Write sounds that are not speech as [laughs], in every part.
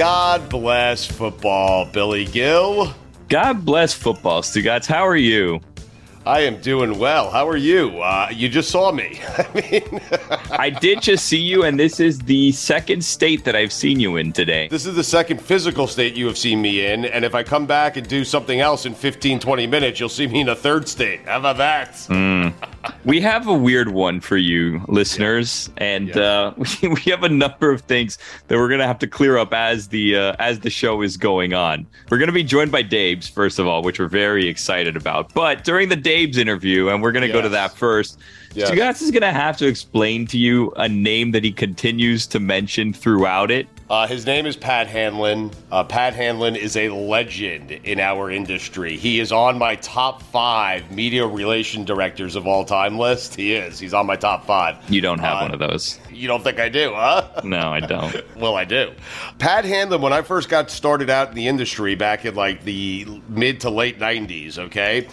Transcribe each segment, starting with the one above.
God bless football, Billy Gill. God bless football, Stugotz. How are you? I am doing well. How are you? Uh, you just saw me. [laughs] I mean, I did just see you, and this is the second state that I've seen you in today. this is the second physical state you have seen me in. And if I come back and do something else in 15, 20 minutes, you'll see me in a third state. How about that? We have a weird one for you, listeners, and Yeah. uh, [laughs] we, we have a number of things that we're gonna have to clear up as the uh, as the show is going on. We're gonna be joined by Dabes first of all, which we're very excited about. But during the Dabes interview, and we're gonna go to that first. Yes. Stugotz is gonna have to explain to you a name that he continues to mention throughout it. Uh, his name is Pat Hanlon. Uh, Pat Hanlon is a legend in our industry. He is on my top five media relation directors of all time list. He is. He's on my top five. You don't have Uh, one of those. You don't think I do, huh? No, I don't. [laughs] Well, I do. Pat Hanlon, when I first got started out in the industry back in like the mid to late 90s, okay,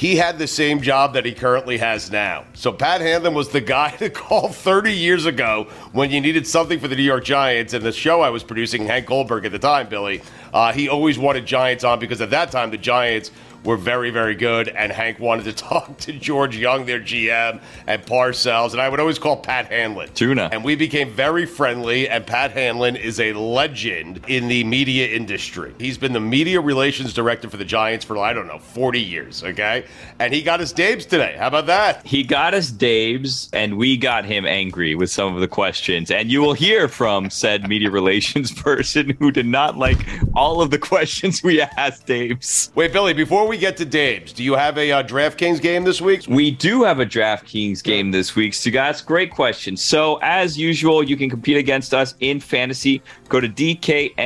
he had the same job that he currently has now. So Pat Hanlon was the guy [laughs] to call 30 years ago when you needed something for the New York Giants. And the show I was producing, Hank Goldberg at the time, Billy, uh, he always wanted Giants on because at that time the Giants were very, very good. And Hank wanted to [laughs] talk to George Young, their GM, and Parcells. And I would always call Pat Hanlon. Tuna. And we became very friendly. And Pat Hanlon is a legend in the media industry. He's been the media relations director for the Giants for, I don't know, 40 years, okay? And he got us Dabes today. How about that? He got us Dabes, and we got him angry with some of the questions. And you will hear from said media [laughs] relations person who did not like all of the [laughs] questions we asked Dabes. Wait, Billy, before we get to Dabes, do you have a uh, DraftKings game this week? We do have a DraftKings game this week. Stugotz, great question. So, as usual, you can compete against us in fantasy. Go to dkng.co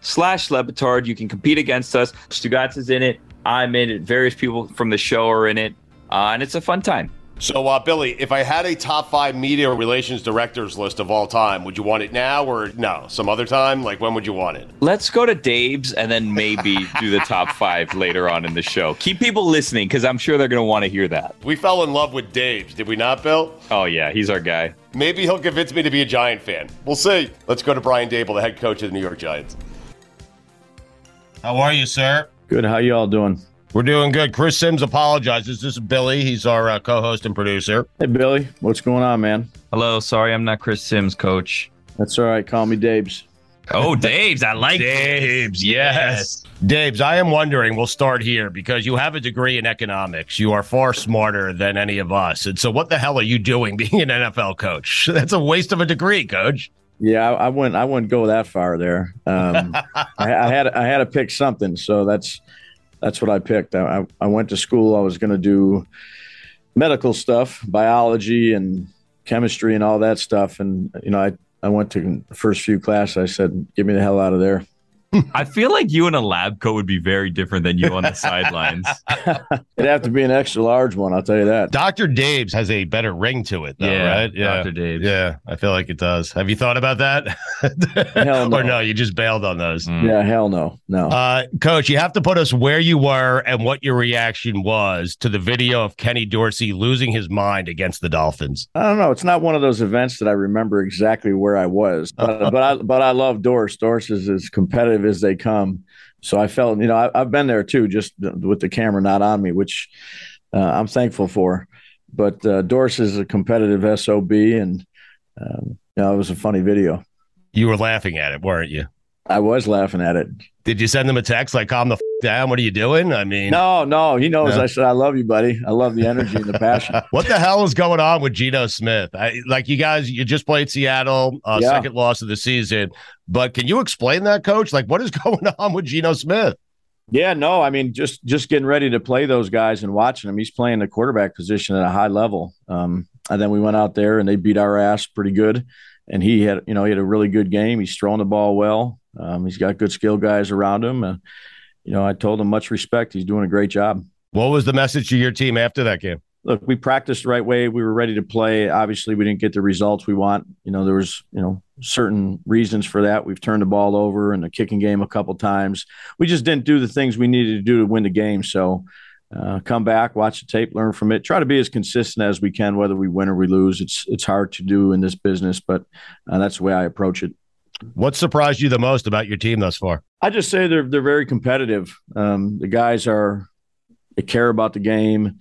slash LeBatard. You can compete against us. Stugotz is in it. I'm in it. Various people from the show are in it. Uh, and it's a fun time. So, uh, Billy, if I had a top five media relations directors list of all time, would you want it now or no? Some other time? Like, when would you want it? Let's go to Dabes and then maybe [laughs] do the top five later on in the show. Keep people listening because I'm sure they're going to want to hear that. We fell in love with Dabes, did we not, Bill? Oh, yeah, he's our guy. Maybe he'll convince me to be a Giant fan. We'll see. Let's go to Brian Daboll, the head coach of the New York Giants. How are you, sir? Good. How you all doing? We're doing good. Chris Simms apologizes. This is Billy. He's our uh, co-host and producer. Hey, Billy. What's going on, man? Hello, sorry, I'm not Chris Simms, coach. That's all right. Call me Dabes. Oh, Dabes, I like [laughs] Dabes, yes. Dabes, I am wondering, we'll start here because you have a degree in economics. You are far smarter than any of us. And so what the hell are you doing [laughs] being an NFL coach? [laughs] That's a waste of a degree, coach. Yeah, I, I wouldn't. I wouldn't go that far there. Um, I, I had. I had to pick something, so that's that's what I picked. I, I, went to school. I was going to do medical stuff, biology and chemistry and all that stuff. And you know, I I went to the first few classes. I said, "Get me the hell out of there." I feel like you in a lab coat would be very different than you on the sidelines. [laughs] It'd have to be an extra large one. I'll tell you that. Dr. Dabes has a better ring to it, though, Yeah, right? Dr. Dabes. Yeah, I feel like it does. Have you thought about that? Hell [laughs] no. Or no, you just bailed on those. Mm. Yeah, hell no, no. Uh, Coach, you have to put us where you were and what your reaction was to the video of Kenny Dorsey losing his mind against the Dolphins. I don't know. It's not one of those events that I remember exactly where I was, but but I but I love Dorsey. Dorsey is as competitive as they come. So I felt, you know, I, I've been there too, just with the camera not on me, which uh, I'm thankful for. But uh, Dorsey is a competitive sob, and um, you know, it was a funny video. You were laughing at it, weren't you? I was laughing at it. Did you send them a text like "calm the down? What are you doing? I mean, No, no, he knows. No. I said I love you, buddy. I love the energy and the passion. [laughs] what the hell is going on with Geno Smith? I, like you guys, you just played Seattle, uh, Yeah. second loss of the season. But can you explain that, Coach? Like, what is [laughs] going on with Geno Smith? Yeah, no, I mean just just getting ready to play those guys and watching him. He's playing the quarterback position at a high level. Um, and then we went out there and they beat our ass pretty good. And he had, you know, he had a really good game. He's throwing the ball well. Um, he's got good skill guys around him. Uh, you know, I told him much respect. He's doing a great job. What was the message to your team after that game? Look, we practiced the right way. We were ready to play. Obviously, we didn't get the results we want. You know, there was, you know, certain reasons for that. We've turned the ball over in the kicking game a couple times. We just didn't do the things we needed to do to win the game. So, uh, come back, watch the tape, learn from it. Try to be as consistent as we can, whether we win or we lose. It's it's hard to do in this business, but uh, that's the way I approach it. What surprised you the most about your team thus far? I just say they're they're very competitive. Um, the guys are they care about the game.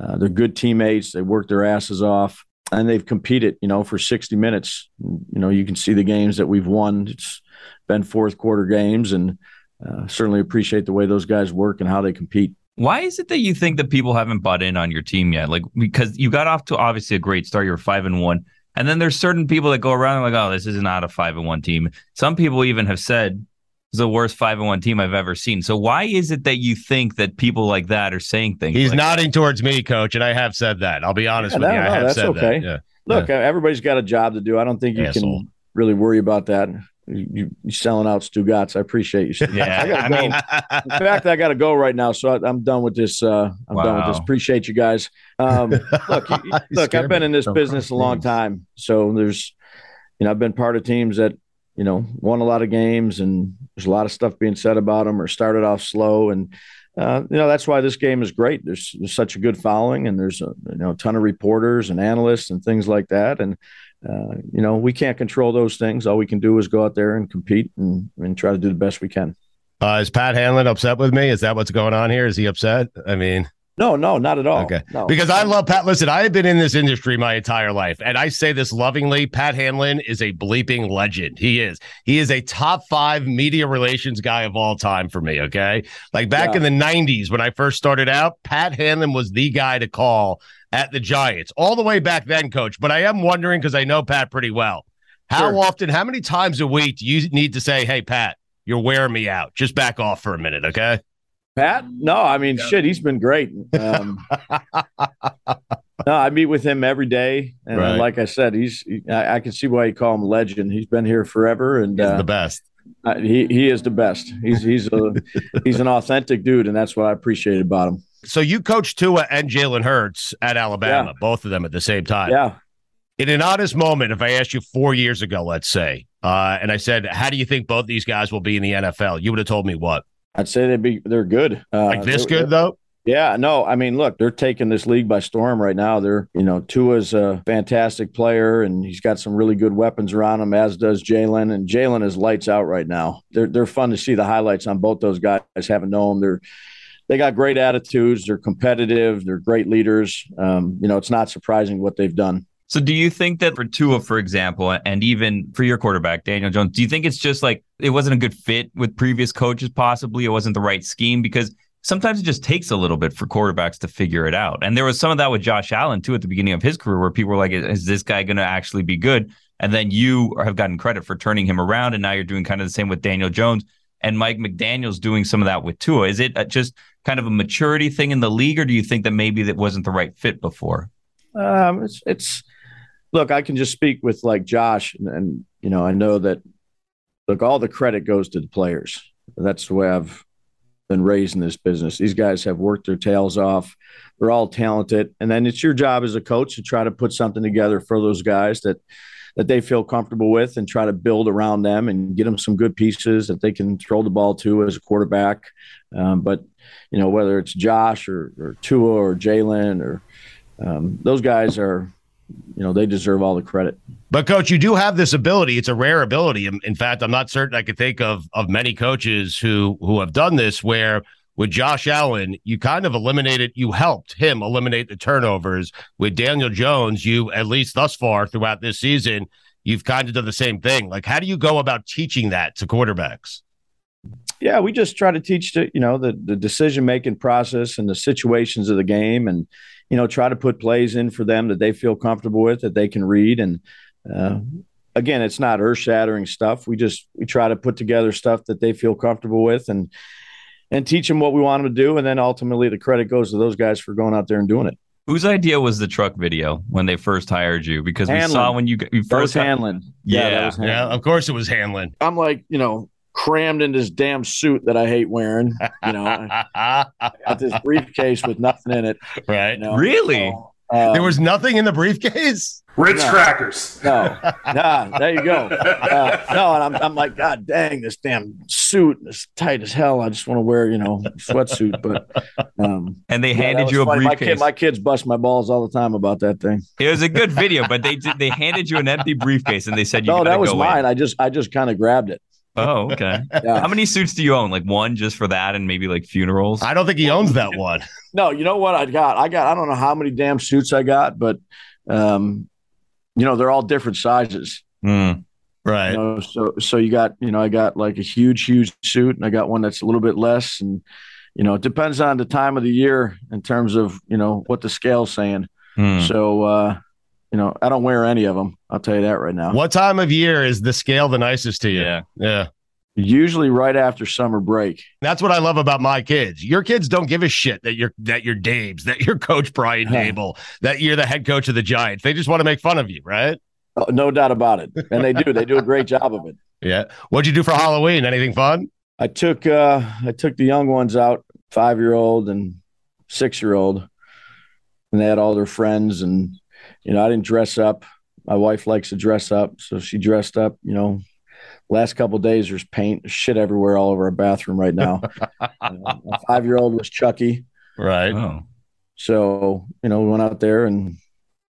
Uh, they're good teammates. They work their asses off, and they've competed. You know, for sixty minutes. You know, you can see the games that we've won. It's been fourth quarter games, and uh, certainly appreciate the way those guys work and how they compete. Why is it that you think that people haven't bought in on your team yet? Like because you got off to obviously a great start. You were five and one, and then there's certain people that go around and like, oh, this is not a five and one team. Some people even have said it's the worst five and one team I've ever seen. So why is it that you think that people like that are saying things? He's like nodding towards me, Coach, and I have said that. I'll be honest Yeah, with no, you. I no, have that's said okay. that. Yeah. Look, everybody's got a job to do. I don't think you Asshole. can really worry about that. You, you, selling out Stu Stugotz. I appreciate you. Yeah, I gotta I go. mean- in fact, I got to go right now, so I, I'm done with this. Uh, I'm done with this. Wow. Appreciate you guys. Um, [laughs] look, You look, I've been in this business a long time, so there's, you know, I've been part of teams that, you know, won a lot of games, and there's a lot of stuff being said about them, or started off slow, and uh, you know that's why this game is great. There's, there's such a good following, and there's a you know a ton of reporters and analysts and things like that, and uh, you know we can't control those things. All we can do is go out there and compete and, and try to do the best we can. Uh, is Pat Hanlon upset with me? Is that what's going on here? Is he upset? I mean, No, no, not at all. Okay. no. because I love Pat. Listen, I have been in this industry my entire life, and I say this lovingly. Pat Hanlon is a bleeping legend. He is. He is a top five media relations guy of all time for me. Okay, like back Yeah. in the '90s when I first started out, Pat Hanlon was the guy to call at the Giants all the way back then, Coach. But I am wondering because I know Pat pretty well. How Sure. often? How many times a week do you need to say, "Hey, Pat"? You're wearing me out. Just back off for a minute, okay? Pat? No, I mean, shit, he's been great. Um, [laughs] no, I meet with him every day, and Right. like I said, he's. I, I can see why you call him legend. He's been here forever, and He's uh, the best. uh, he he is the best. He's he's a he's an authentic dude, and that's what I appreciate about him. So you coached Tua and Jalen Hurts at Alabama, Yeah. both of them at the same time. Yeah, In an honest moment, if I asked you four years ago, let's say, uh, and I said, "How do you think both these guys will be in the NFL?" You would have told me what? I'd say they'd be they're good. Uh, Like this good though? Yeah, no, I mean, look, they're taking this league by storm right now. They're, you know, Tua's a fantastic player and he's got some really good weapons around him, as does Jalen. And Jalen is lights out right now. They're they're fun to see the highlights on both those guys. Haven't known them. They're they got great attitudes. They're competitive. They're great leaders. Um, you know, it's not surprising what they've done. So do you think that for Tua, for example, and even for your quarterback, Daniel Jones, do you think it's just like it wasn't a good fit with previous coaches, possibly? It wasn't the right scheme because sometimes it just takes a little bit for quarterbacks to figure it out. And there was some of that with Josh Allen too at the beginning of his career where people were like, is this guy going to actually be good? And then you have gotten credit for turning him around. And now you're doing kind of the same with Daniel Jones and Mike McDaniel's doing some of that with Tua. Is it uh, just kind of a maturity thing in the league, or do you think that maybe that wasn't the right fit before? Um, it's it's look, I can just speak with like Josh, and, and you know, I know that look, all the credit goes to the players. That's the way I've been raised in this business. These guys have worked their tails off. They're all talented, and then it's your job as a coach to try to put something together for those guys that that they feel comfortable with, and try to build around them and get them some good pieces that they can throw the ball to as a quarterback. Um, but you know, whether it's Josh or, or Tua or Jalen or um, those guys are, you know, they deserve all the credit. But coach, you do have this ability. It's a rare ability. In, in fact, I'm not certain I could think of of many coaches who who have done this. Where with Josh Allen, you kind of eliminated, you helped him eliminate the turnovers. With Daniel Jones, you at least thus far throughout this season, you've kind of done the same thing. Like, how do you go about teaching that to quarterbacks? Yeah, we just try to teach the you know the the decision making process and the situations of the game, and you know try to put plays in for them that they feel comfortable with that they can read. And uh, again, it's not earth shattering stuff. We just we try to put together stuff that they feel comfortable with and and teach them what we want them to do, and then ultimately the credit goes to those guys for going out there and doing it. Whose idea was the truck video when they first hired you? Because we Hanlon. saw when you, you That was first got- Hanlon. Yeah. that was Hanlon. Yeah, of course it was Hanlon. I'm like, you know, crammed in this damn suit that I hate wearing. You know, [laughs] I got this briefcase with nothing in it. right. You know? Really? So, uh, There was nothing in the briefcase. Ritz No. crackers. no, [laughs] nah, there you go. Uh, no, and I'm, I'm like, God dang, this damn suit is tight as hell. I just want to wear, you know, a sweatsuit. But um, and they yeah, handed you a funny. My, briefcase. kid, my kids bust my balls all the time about that thing. it was a good video, but they did, they handed you an empty briefcase and they said you No, that was go mine. in. I just, I just kind of grabbed it. Oh, okay. [laughs] Yeah. How many suits do you own? Like one just for that and maybe like funerals? I don't think he owns that one. [laughs] No, you know what I got? I got I don't know how many damn suits I got, but um, you know, they're all different sizes. Hmm. Right. You know, so so you got, you know, I got like a huge, huge suit and I got one that's a little bit less. And, you know, it depends on the time of the year in terms of, you know, what the scale's saying. Hmm. So uh, you know, I don't wear any of them. I'll tell you that right now. What time of year is the scale the nicest to you? Yeah. Yeah. Usually right after summer break. That's what I love about my kids. Your kids don't give a shit that you're that you're Dabes, that you're Coach Brian Huh. Daboll, that you're the head coach of the Giants. They just want to make fun of you, right? Oh, no doubt about it. And they do. They do a great job of it. Yeah. What'd you do for Halloween? Anything fun? I took uh I took the young ones out, five year old and six year old, and they had all their friends and you know, I didn't dress up. My wife likes to dress up, so she dressed up, you know. Last couple of days there's paint, shit everywhere all over our bathroom right now. [laughs] uh, my five year old was Chucky. Right. Oh. So, you know, we went out there and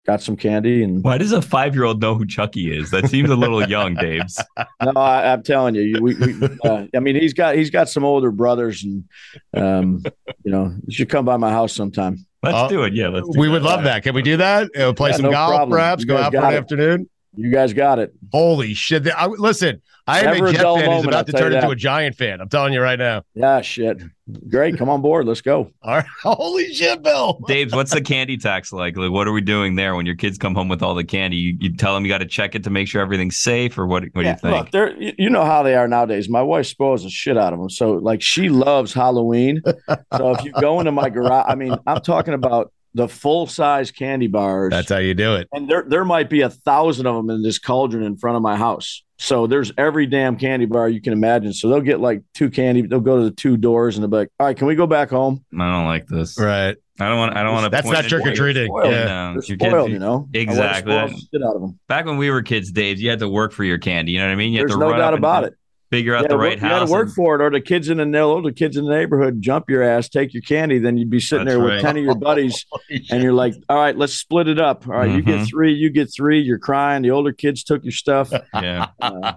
got some candy and Why does a five year old know who Chucky is? That seems a little young, Dabes. [laughs] no, I, I'm telling you, we, we uh, I mean, he's got he's got some older brothers, and um, you know, you should come by my house sometime. Let's Uh, do it. Yeah, let's do We that. would love that. Can we do that? Uh, play Yeah, some no golf, problem. perhaps. You Go out for an afternoon. You guys got it. Holy shit! I, listen, I am Never a a Jet dull fan who's about to turn into that. a Giant fan. I'm telling you right now. Yeah, shit. Great. Come on board. Let's go. [laughs] All right. Holy shit, Bill. Dabes, what's the candy tax like? Like, what are we doing there when your kids come home with all the candy? You, you tell them you got to check it to make sure everything's safe, or what? What do you think? Look, they're you you know how they are nowadays. My wife spoils the shit out of them. So like she loves Halloween. so if you go into my garage, I mean, I'm talking about the full size candy bars. That's how you do it. and there there might be a thousand of them in this cauldron in front of my house. So there's every damn candy bar you can imagine. So they'll get like two candy. They'll go to the two doors and they'll be like, "All right, can we go back home?" I don't like this. Right. I don't want. I don't want to. That's not trick or treating. Spoiled. Yeah. No, They're your kids- spoiled, you know. I wanna Exactly. spoil the shit out of them. Back when we were kids, Dave, you had to work for your candy. You know what I mean? You There's had to no run doubt up and about it. Figure out Yeah, the work- right you got to work and- for it, or the kids in the neighborhood, the kids in the neighborhood jump your ass, take your candy, then you'd be sitting That's there with ten of your [laughs] buddies, and you're like, "All right, let's split it up. All right, you get Mhm. three, you get three. You're crying. The older kids took your stuff. [laughs] yeah. Uh,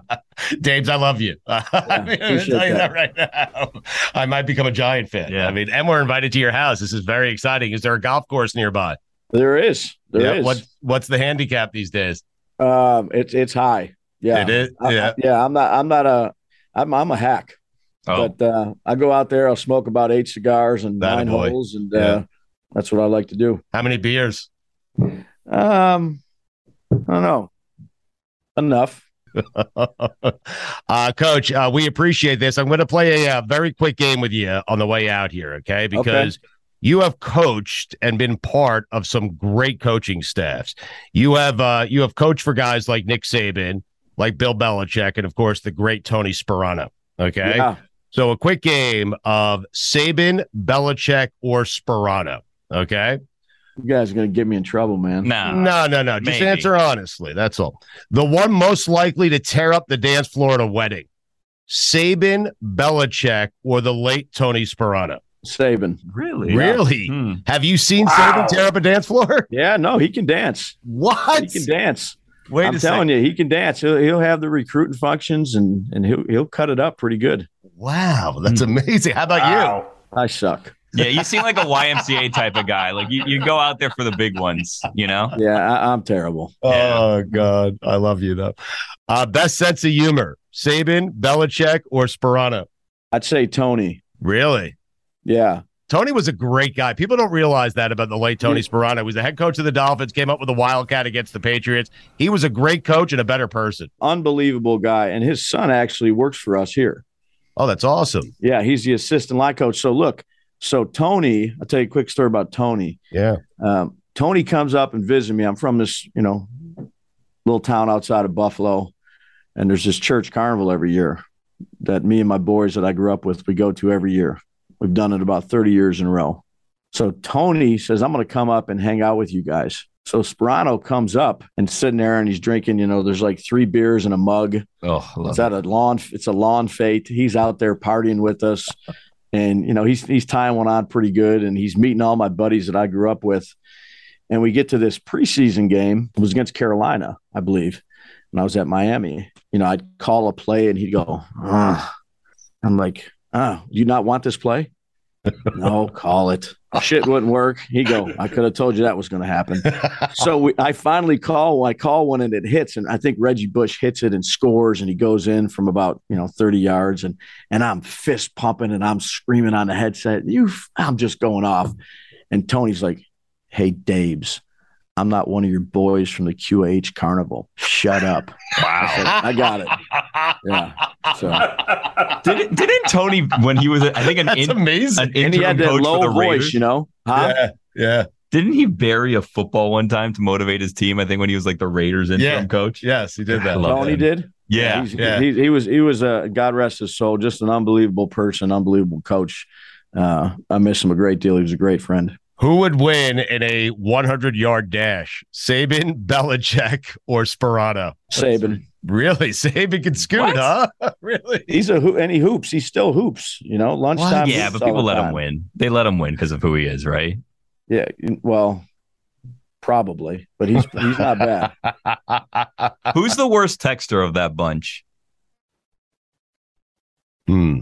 Dabes, I love you. [laughs] I mean, I'm gonna tell you that that. right now. I might become a Giant fan. Yeah. I mean, and we're invited to your house. This is very exciting. Is there a golf course nearby? there is, there is. yeah. What What's the handicap these days? Um, it's it's high. Yeah, It is. I- I- Yeah. yeah. I'm not. I'm not a. I'm I'm a hack. Oh, But uh, I go out there. I'll smoke about eight cigars and That a nine boy. holes, and Yeah. uh, that's what I like to do. How many beers? Um, I don't know. Enough. [laughs] uh, Coach, uh, we appreciate this. I'm going to play a, uh very quick game with you on the way out here, okay? Because you have coached and been part of some great coaching staffs. You have uh, you have coached for guys like Nick Saban, like Bill Belichick, and of course the great Tony Sparano. Okay, Yeah. so a quick game of Saban, Belichick, or Sparano. Okay. You guys are gonna get me in trouble, man. No, No, no, no. Just maybe. answer honestly. That's all. The one most likely to tear up the dance floor at a wedding Saban, Belichick, or the late Tony Sparano. Saban. Really? Really? Hmm. Have you seen Wow. Saban tear up a dance floor? Yeah, no, he can dance. What? He can dance. Wait I'm a telling second. you, he can dance. He'll he'll have the recruiting functions and and he'll he'll cut it up pretty good. Wow, that's Hmm. amazing. How about Wow. I suck. Yeah, you seem like a YMCA type of guy. Like you, you go out there for the big ones, you know? Yeah, I, I'm terrible. you? Oh God, I love you though. Uh, best sense of humor: Saban, Belichick, or Sparano? I'd say Tony. Really? Yeah. Tony was a great guy. People don't realize that about the late Tony Sparano. He was the head coach of the Dolphins, came up with a wildcat against the Patriots. He was a great coach and a better person. Unbelievable guy. And his son actually works for us here. Oh, that's awesome. Yeah, he's the assistant line coach. So look, so Tony, I'll tell you a quick story about Tony. Yeah. Um, Tony comes up and visits me. I'm from this, you know, little town outside of Buffalo, and there's this church carnival every year that me and my boys that I grew up with we go to every year. We've done it about 30 years in a row. So Tony says, I'm going to come up and hang out with you guys. So Sparano comes up and sitting there and he's drinking, you know, there's like three beers and a mug. Oh, It's at a lawn, it's a lawn fete. He's out there partying with us. [laughs] And, you know, he's he's tying one on pretty good. And he's meeting all my buddies that I grew up with. And we get to this preseason game. It was against Carolina, I believe. And I was at Miami. You know, I'd call a play and he'd go, ah. I'm like, ah, do you not want this play? no, call it. Shit wouldn't work. He go, I could have told you that was going to happen. so we, I finally call. I call one and it hits, and I think Reggie Bush hits it and scores, and he goes in from about you know thirty yards, and and I'm fist pumping and I'm screaming on the headset. You, I'm just going off, and Tony's like, "Hey, Dabes, I'm not one of your boys from the QH Carnival. Shut up." I, said, I got it. Yeah. So [laughs] Didn't, didn't Tony when he was I think an That's in, amazing. an and he interim had that coach low for the voice, Raiders? you know. Huh? Yeah. Yeah. Didn't he bury a football one time to motivate his team? I think when he was like the Raiders interim Yeah. coach. Yes, he did that. love Tony him. did. Yeah, yeah. He, he was he was a God rest his soul, just an unbelievable person, unbelievable coach. Uh, I miss him a great deal. He was a great friend. Who would win in a 100 yard dash? Saban, [laughs] Belichick, or Sparano? Saban. Really? Saban can scoot, What? huh? [laughs] really? He's a hoop, and he hoops. He still hoops. You know, lunchtime. yeah, but people the let him win. They let him win because of who he is, right? Yeah, well, probably, but he's [laughs] he's not bad. Who's the worst texter of that bunch? Hmm.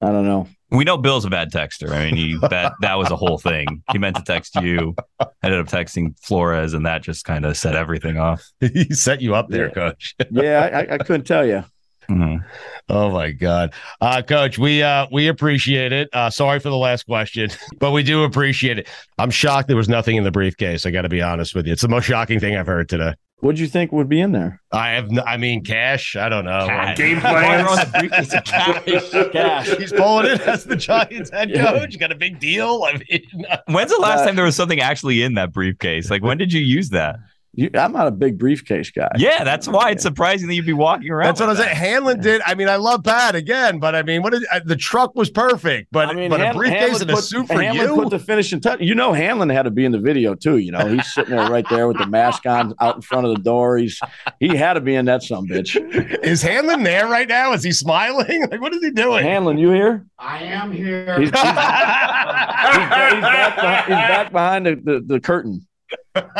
I don't know. We know Bill's a bad texter. I mean, he [laughs] that that was a whole thing. He meant to text you, ended up texting Flores, and that just kind of set everything off. [laughs] he set you up there, Yeah. coach. [laughs] Yeah, I, I, I couldn't tell you. Mhm. Oh my God, uh, Coach, we uh, we appreciate it. Uh, sorry for the last question, but we do appreciate it. I'm shocked there was nothing in the briefcase. I got to be honest with you; it's the most shocking thing I've heard today. What'd you think would be in there? I have, no, I mean, cash. I don't know. Cash. Game [laughs] Why plans. are on the briefcase of cash? [laughs] Cash. He's pulling it as the Giants head Yeah. coach. Got a big deal. I mean, [laughs] When's the last Uh, time there was something actually in that briefcase? Like when did you use that? You, I'm not a big briefcase guy. Yeah, that's why it's surprising that you'd be walking around. That's what I with was saying. that. Hanlon did. I mean, I love Pat again, but I mean, what did, uh, the truck was perfect, but I mean, but a briefcase Hanlon and a put- suit for Hanlon you. put the finishing touch. You know, Hanlon had to be in the video too. You know, he's sitting there right there with the mask on out in front of the door. He's he had to be in that some bitch. Is Hanlon there right now? Is he smiling? [laughs] Like, what is he doing? Hanlon, you here? I am here. He's, he's, [laughs] he's, back, he's back behind, he's back behind the, the, the curtain.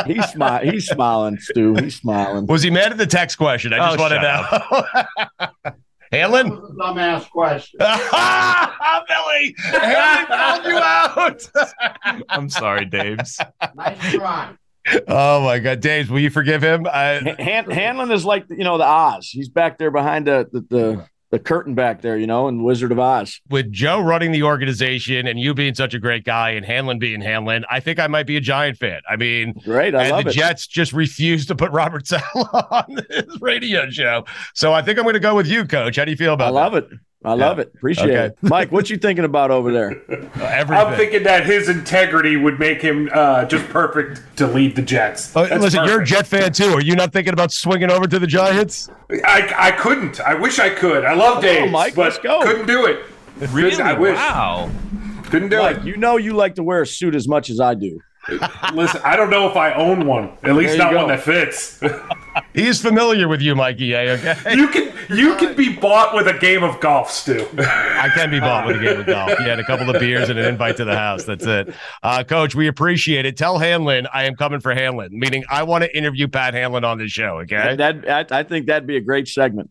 He's smiling. He's smiling, Stu. He's smiling. was he mad at the text question? I just Oh, want to know. [laughs] Hanlon? Dumbass question. [laughs] Ah, Billy, Hanlon called you out. [laughs] I'm sorry, Dabes. Nice try. oh my God, Dave, will you forgive him? I, Han- Hanlon is like you know the Oz. He's back there behind the the, the the curtain back there, you know, in Wizard of Oz. with Joe running the organization and you being such a great guy and Hanlon being Hanlon, I think I might be a Giant fan. I mean, Great, I and love the it. Jets just refused to put Robert [laughs] Sala on his radio show. So I think I'm going to go with you, Coach. How do you feel about I love it. I love it. Appreciate Okay. it, Mike. What you thinking about over there? [laughs] Everything. I'm thinking that his integrity would make him uh, just perfect to lead the Jets. Oh, That's listen, you're a. Jet fan too. Are you not thinking about swinging over to the Giants? I, I couldn't. I wish I could. I love Dave, oh, Mike, but let's go. couldn't do it. Really? I wish. Wow. Couldn't do it. You know you like to wear a suit as much as I do. Listen, I don't know if I own one. At least not go. one that fits. [laughs] He's familiar with you, Mikey. eh, Okay, you can you can be bought with a game of golf, Stu. I can be bought with a game of golf. Yeah, and a couple of beers and an invite to the house. That's it, uh, Coach. We appreciate it. Tell Hanlon I am coming for Hanlon. Meaning, I want to interview Pat Hanlon on the show. Okay. That I, I think that'd be a great segment.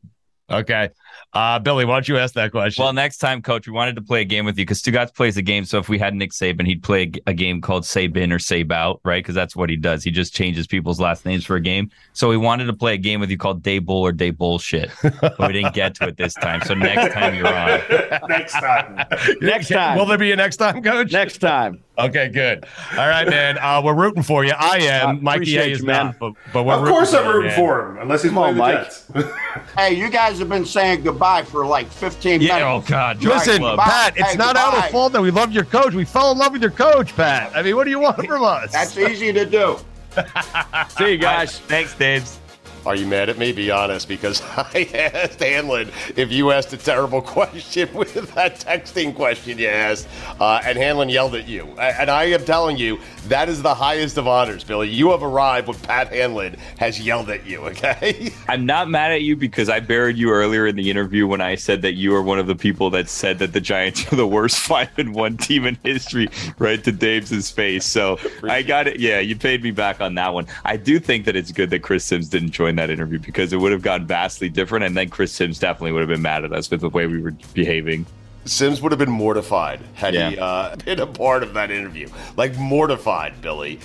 Okay. Uh, Billy, why don't you ask that question? Well, next time, coach, we wanted to play a game with you because Stugotz plays a game. So if we had Nick Saban, he'd play a game called Saban or Sabout, right? Because that's what he does. He just changes people's last names for a game. So we wanted to play a game with you called Day Bull or Day Bullshit, but we didn't get to it this time. So next time you're on. [laughs] Next time. Next time. Will there be a next time, coach? Next time. Okay, good. All right, man. Uh, we're rooting for you. I am. Uh, Mikey A is you, man. not, but, but we're Of course rooting I'm rooting you, for him, unless he's Come on, playing the Mike. Jets. [laughs] Hey, you guys have been saying goodbye for like 15 Yeah, minutes. oh, God. man. Listen, Goodbye. Pat, it's Hey, not our fault that we loved your coach. We fell in love with your coach, Pat. I mean, what do you want from us? That's easy to do. [laughs] See you guys. Thanks, Dabes. Are you mad at me? Be honest, because [laughs] I asked Hanlon if you asked a terrible [laughs] question with that texting question you asked, uh, and Hanlon yelled at you. And I am telling you, that is the highest of honors, Billy. You have arrived when Pat Hanlon has yelled at you. [laughs] Okay? I'm not mad at you because I buried you earlier in the interview when I said that you are one of the people that said that the Giants are the worst five and one team in history, right to Dabes face. So I got it. Yeah, you paid me back on that one. I do think that it's good that Chris Simms didn't join that interview because it would have gone vastly different, and then Chris Simms definitely would have been mad at us with the way we were behaving. Simms would have been mortified had he uh, been a part of that interview. Like mortified, Billy.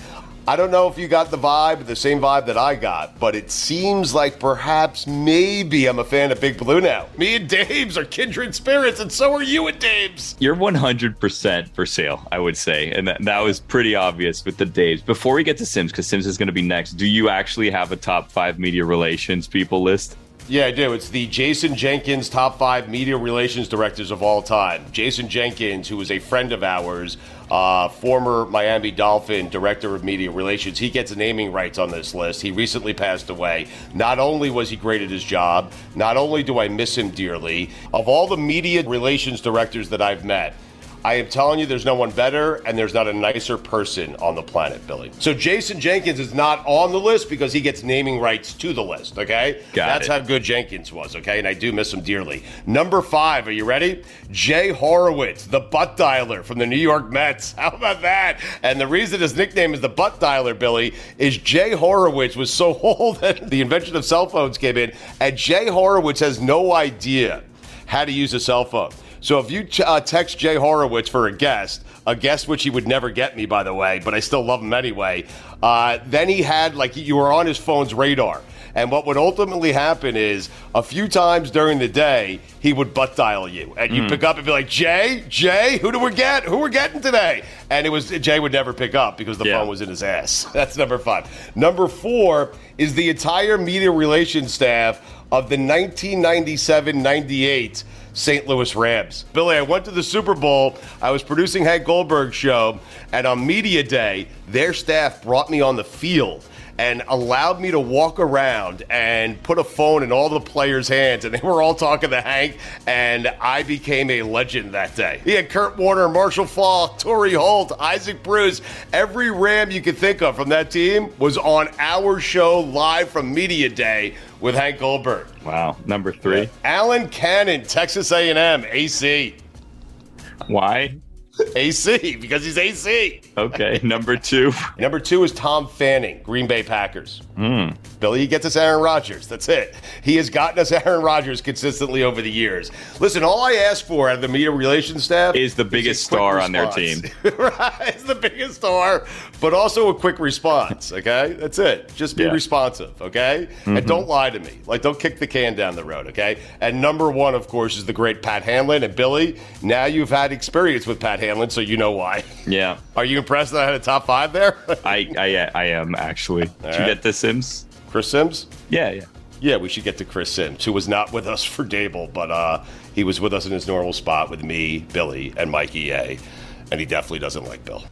I don't know if you got the vibe, the same vibe that I got, but it seems like perhaps maybe I'm a fan of Big Blue now. Me and Dabes are kindred spirits, and so are you and Dabes. You're 100% for sale, I would say. And that, that was pretty obvious with the Dabes. Before we get to Simms, because Simms is going to be next, do you actually have a top five media relations people list? Yeah, I do. It's the Jason Jenkins top five media relations directors of all time. Jason Jenkins, who was a friend of ours, uh, former Miami Dolphin director of media relations, he gets naming rights on this list. He recently passed away. Not only was he great at his job, not only do I miss him dearly, of all the media relations directors that I've met, I am telling you, there's no one better, and there's not a nicer person on the planet, Billy. So Jason Jenkins is not on the list because he gets naming rights to the list. Okay, Got that's it. how good Jenkins was. Okay, and I do miss him dearly. Number five, are you ready? Jay Horowitz, the butt dialer from the New York Mets. [laughs] How about that? And the reason his nickname is the butt dialer, Billy, is Jay Horowitz was so [laughs] old that the invention of cell phones came in, and Jay Horowitz has no idea how to use a cell phone. So if you uh, text Jay Horowitz for a guest, a guest which he would never get me, by the way, but I still love him anyway, uh, then he had, like, you were on his phone's radar. And what would ultimately happen is a few times during the day, he would butt dial you. And you'd pick up and be like, Jay, Jay, who do we get? Who we're getting today? And it was Jay would never pick up because the Yeah. phone was in his ass. [laughs] That's number five. Number four is the entire media relations staff of the 1997 98 St. Louis Rams. Billy, I went to the Super Bowl. I was producing Hank Goldberg's show, and on Media Day, their staff brought me on the field and allowed me to walk around and put a phone in all the players' hands, and they were all talking to Hank, and I became a legend that day. He had Kurt Warner, Marshall Faulk, Torry Holt, Isaac Bruce. Every Ram you could think of from that team was on our show live from Media Day with Hank Goldberg. Wow. Number three. Alan Cannon, Texas A&M, AC. Why? AC, because he's AC. Okay. Number two. [laughs] Number two is Tom Fanning, Green Bay Packers. Hmm. Billy, he gets us Aaron Rodgers. That's it. He has gotten us [laughs] Aaron Rodgers consistently over the years. Listen, all I ask for out of the media relations staff Is the biggest quick star on their team. [laughs] right, it's the biggest star, but also a quick response. Okay, that's it. Just be Yeah. responsive. Okay, and don't lie to me. Like, don't kick the can down the road. Okay. And number one, of course, is the great Pat Hanlon. And Billy, now you've had experience with Pat Hanlon, so you know why. Yeah. [laughs] Are you impressed that I had a top five there? I, I I am actually. Did you get the Simms? Chris Simms. Yeah, yeah. Yeah, we should get to Chris Simms, who was not with us [laughs] for Daboll, but uh, he was with us in his normal spot with me, Billy, and Mikey A. And he definitely doesn't like Bill.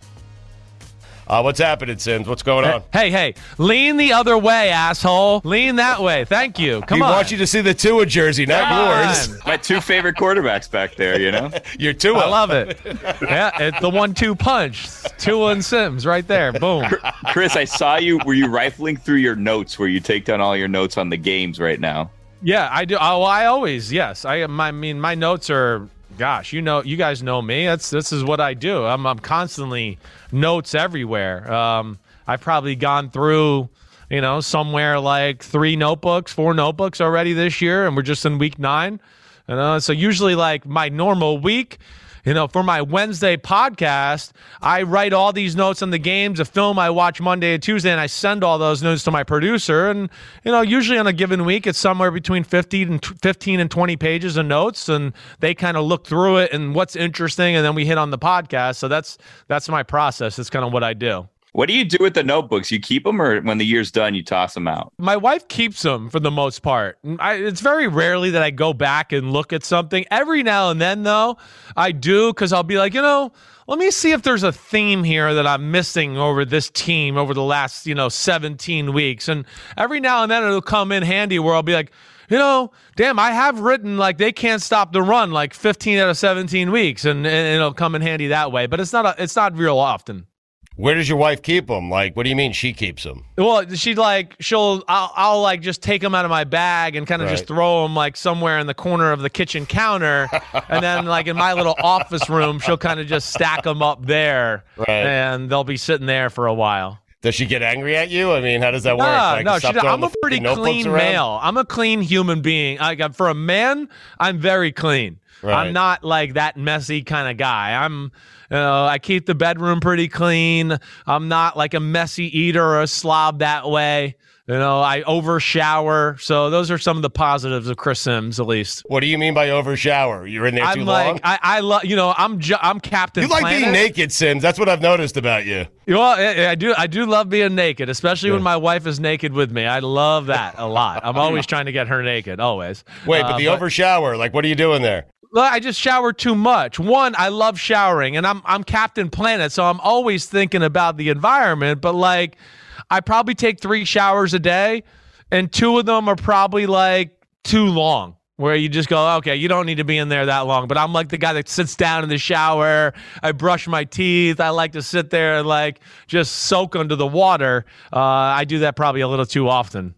Uh, what's happening, Simms? What's going on? Hey, hey, lean the other way, asshole. Lean that way. Thank you. Come he on. wants you to see the Tua jersey, not Come yours. [laughs] My two favorite quarterbacks back there, you know? [laughs] You're Tua. I love it. [laughs] Yeah, it's the one-two punch. Two and Simms right there. Boom. Chris, I saw you. Were you rifling through your notes where you take down all your notes on the games right now? Yeah, I do. Oh, I always yes. I my, I mean my notes are. Gosh, you know, you guys know me. That's this is what I do. I'm I'm constantly notes everywhere. Um, I've probably gone through, you know, somewhere like three notebooks, four notebooks already this year, and we're just in week nine. You know, so usually like my normal week, you know, for my Wednesday podcast, I write all these notes on the games, a film I watch Monday and Tuesday, and I send all those notes to my producer. And, you know, usually on a given week, it's somewhere between 50 and 15 and 20 pages of notes. And they kind of look through it and what's interesting. And then we hit on the podcast. So that's, that's my process. It's kind of what I do. What do you do with the notebooks? You keep them, or when the year's done, you toss them out? My wife keeps them for the most part. Mm, I, it's very rarely that I go back and look at something. Every now and then, though, I do because I'll be like, you know, let me see if there's a theme here that I'm missing over this team over the last, you know, 17 weeks. And every now and then it'll come in handy where I'll be like, you know, damn, I have written like they can't stop the run like 15 out of 17 weeks, and, and it'll come in handy that way. But it's not a, it's not real often. Where does your wife keep them? Like, what do you mean she keeps them? Well, she like she'll I'll, I'll like just take them out of my bag and kind of just throw them like somewhere in the corner of the kitchen counter, and then like in my little office room, she'll kind of just stack them up there, Right. and they'll be sitting there for a while. Does she get angry at you? I mean, how does that work? No, Like, no, she, I'm a pretty clean around? male. I'm a clean human being. Like for a man, I'm very clean. Right. I'm not like that messy kind of guy. I'm, you know, I keep the bedroom pretty clean. I'm not like a messy eater or a slob that way. You know, I over shower. So those are some of the positives of Chris Simms, at least. What do you mean by over shower? You're in there I'm too like, long? I, I love, you know, I'm, ju- I'm Captain. You like being naked, Simms. That's what I've noticed about you. Well, I, I do. I do love being naked, especially when my wife is naked with me. I love that a lot. I'm [laughs] always trying to get her naked, always. Wait, but Uh, the over shower, like, what are you doing there? Well, I just shower too much. One, I love showering, and I'm I'm Captain Planet, so I'm always thinking about the environment. But like, I probably take three showers a day, and two of them are probably like too long. Where you just go, okay, you don't need to be in there that long. But I'm like the guy that sits down in the shower. I brush my teeth. I like to sit there and like just soak under the water. Uh, I do that probably a little too often.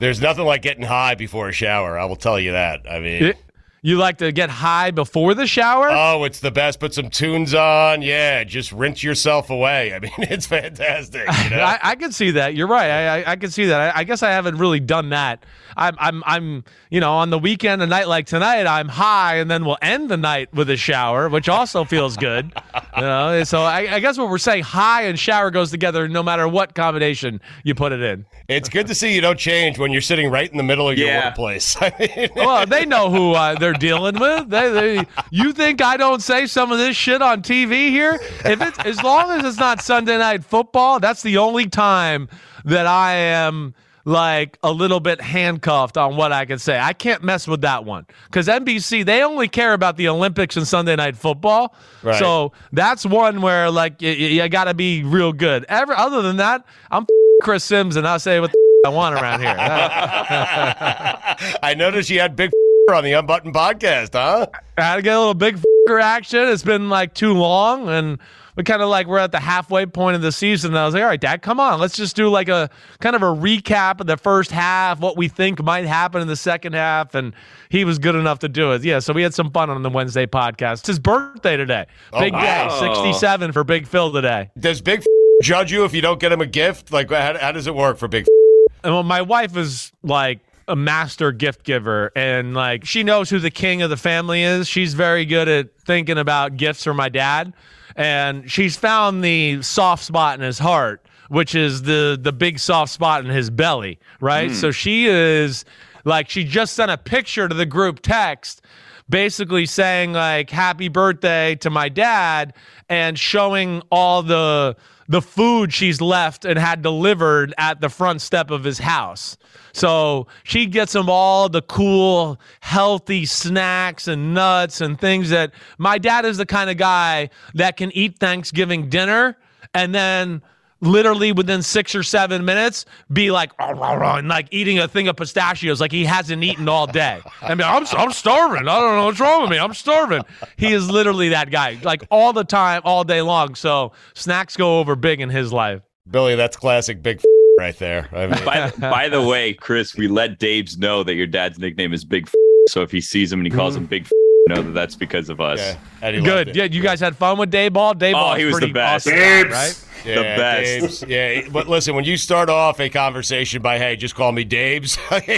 There's nothing like getting high before a shower. I will tell you that. I mean, It- you like to get high before the shower? oh, it's the best. Put some tunes on. Yeah, just rinse yourself away. I mean, [laughs] it's fantastic. You [laughs] know? I, I can see that. You're right. I, I, I can see that. I, I guess I haven't really done that. I'm, I'm, I'm, you know, on the weekend, a night like tonight, I'm high, and then we'll end the night with a shower, which also feels good. You know, so I, I guess what we're saying, high and shower goes together, no matter what combination you put it in. it's good to see you don't change when you're sitting right in the middle of your Yeah. workplace. [laughs] I mean, Well, they know who uh, they're dealing with. They, they, you think I don't say some of this shit on TV here? If it's as long as it's not Sunday night football, that's the only time that I am like a little bit handcuffed on what I can say. I can't mess with that one because NBC they only care about the Olympics and Sunday night football. Right. So that's one where like you, you got to be real good. Ever other than that, I'm Chris Simms and I'll say what the I want around here. [laughs] I noticed you had big on the Unbuttoned podcast, huh? I had to get a little big [laughs] f***er action. It's been like too long, and we kind of like we're at the halfway point of the season. And I was like, all right, Dad, come on, let's just do like a kind of a recap of the first half, what we think might happen in the second half, and he was good enough to do it. Yeah, so we had some fun on the Wednesday podcast. It's his birthday today, oh, big wow. day, sixty-seven for Big Phil today. Does Big [laughs] judge you if you don't get him a gift? Like, how, how does it work for Big? [laughs] And well, my wife is like a master gift giver, and like she knows who the king of the family is. She's very good at thinking about gifts for my dad, and she's found the soft spot in his heart, which is the the big soft spot in his belly, right? Hmm. So she is like she just sent a picture to the group text basically saying like happy birthday to my dad and showing all the the food she's left and had delivered at the front step of his house. So she gets him all the cool, healthy snacks and nuts and things that my dad is the kind of guy that can eat Thanksgiving dinner and then literally within six or seven minutes be like and like eating a thing of pistachios like he hasn't eaten all day. I mean, I'm, I'm starving. I don't know what's wrong with me. I'm starving. He is literally that guy, like all the time, all day long. So snacks go over big in his life. Billy, that's classic Big right there. I mean, By, by the way, Chris, we let Dabes know that your dad's nickname is Big. F- So if he sees him and he calls mm-hmm. him Big, F- know that that's because of us. yeah, and he loved Good. Yeah, you guys had fun with Daboll. Daboll Oh, he was the pretty best. awesome, guy, Babes. Right? the best. Dabes. Yeah, but listen, when you start off a conversation by "Hey, just call me Dabes," [laughs]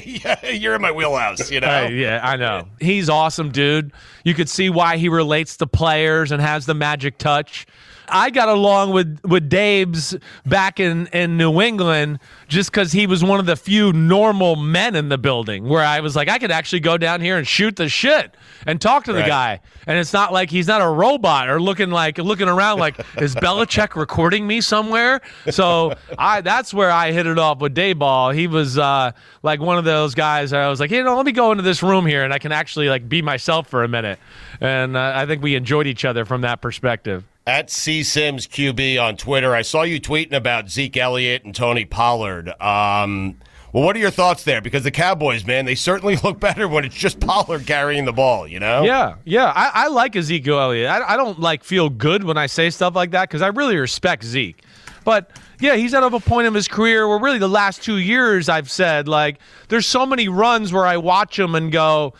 you're in my wheelhouse. You know. Hey, yeah, I know. He's awesome, dude. You could see why he relates to players and has the magic touch. I got along with with Dabes back in in New England just because he was one of the few normal men in the building where I was like, I could actually go down here and shoot the shit and talk to the Right. guy, and it's not like he's not a robot or looking like looking around like [laughs] is Belichick recording me somewhere? So I that's where I hit it off with Daboll. He was uh, like one of those guys. I was like, you know, let me go into this room here and I can actually like be myself for a minute, and uh, I think we enjoyed each other from that perspective. At C Simms QB on Twitter, I saw you tweeting about Zeke Elliott and Tony Pollard. Um, well, what are your thoughts there? Because the Cowboys, man, they certainly [laughs] look better when it's just Pollard carrying the ball. You know? Yeah, yeah. I, I like Ezekiel Elliott. I, I don't like feel good when I say stuff like that because I really respect Zeke. But yeah, he's at a point in his career where really the last two years I've said like there's so many runs where I watch him and go,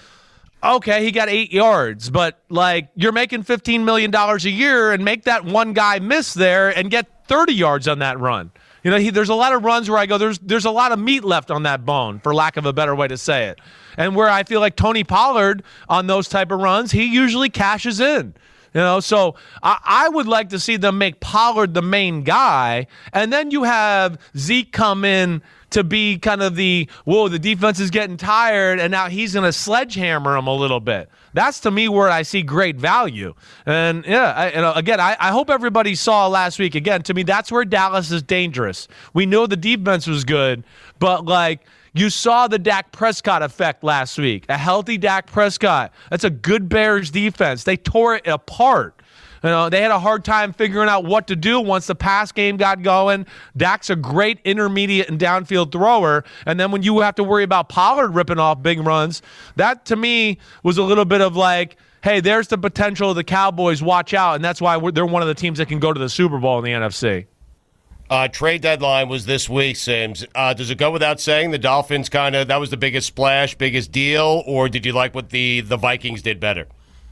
okay, he got eight yards, but like you're making fifteen million dollars a year and make that one guy miss there and get thirty yards on that run. You know, he, there's a lot of runs where I go, there's there's a lot of meat left on that bone, for lack of a better way to say it. And where I feel like Tony Pollard on those type of runs, he usually cashes in. You know, so I, I would like to see them make Pollard the main guy, and then you have Zeke come in to be kind of the whoa, the defense is getting tired, and now he's going to sledgehammer him a little bit. That's to me where I see great value. And yeah, I, know, again, I, I hope everybody saw last week. Again, to me, that's where Dallas is dangerous. We know the defense was good, but like. You saw the Dak Prescott effect last week. A healthy Dak Prescott. That's a good Bears defense. They tore it apart. You know, they had a hard time figuring out what to do once the pass game got going. Dak's a great intermediate and downfield thrower. And then when you have to worry about Pollard ripping off big runs, that to me was a little bit of like, hey, there's the potential of the Cowboys. Watch out. And that's why they're one of the teams that can go to the Super Bowl in the NFC. Uh, trade deadline was this week, Simms. Uh, does it go without saying the Dolphins kind of that was the biggest splash, biggest deal, or did you like what the the Vikings did better?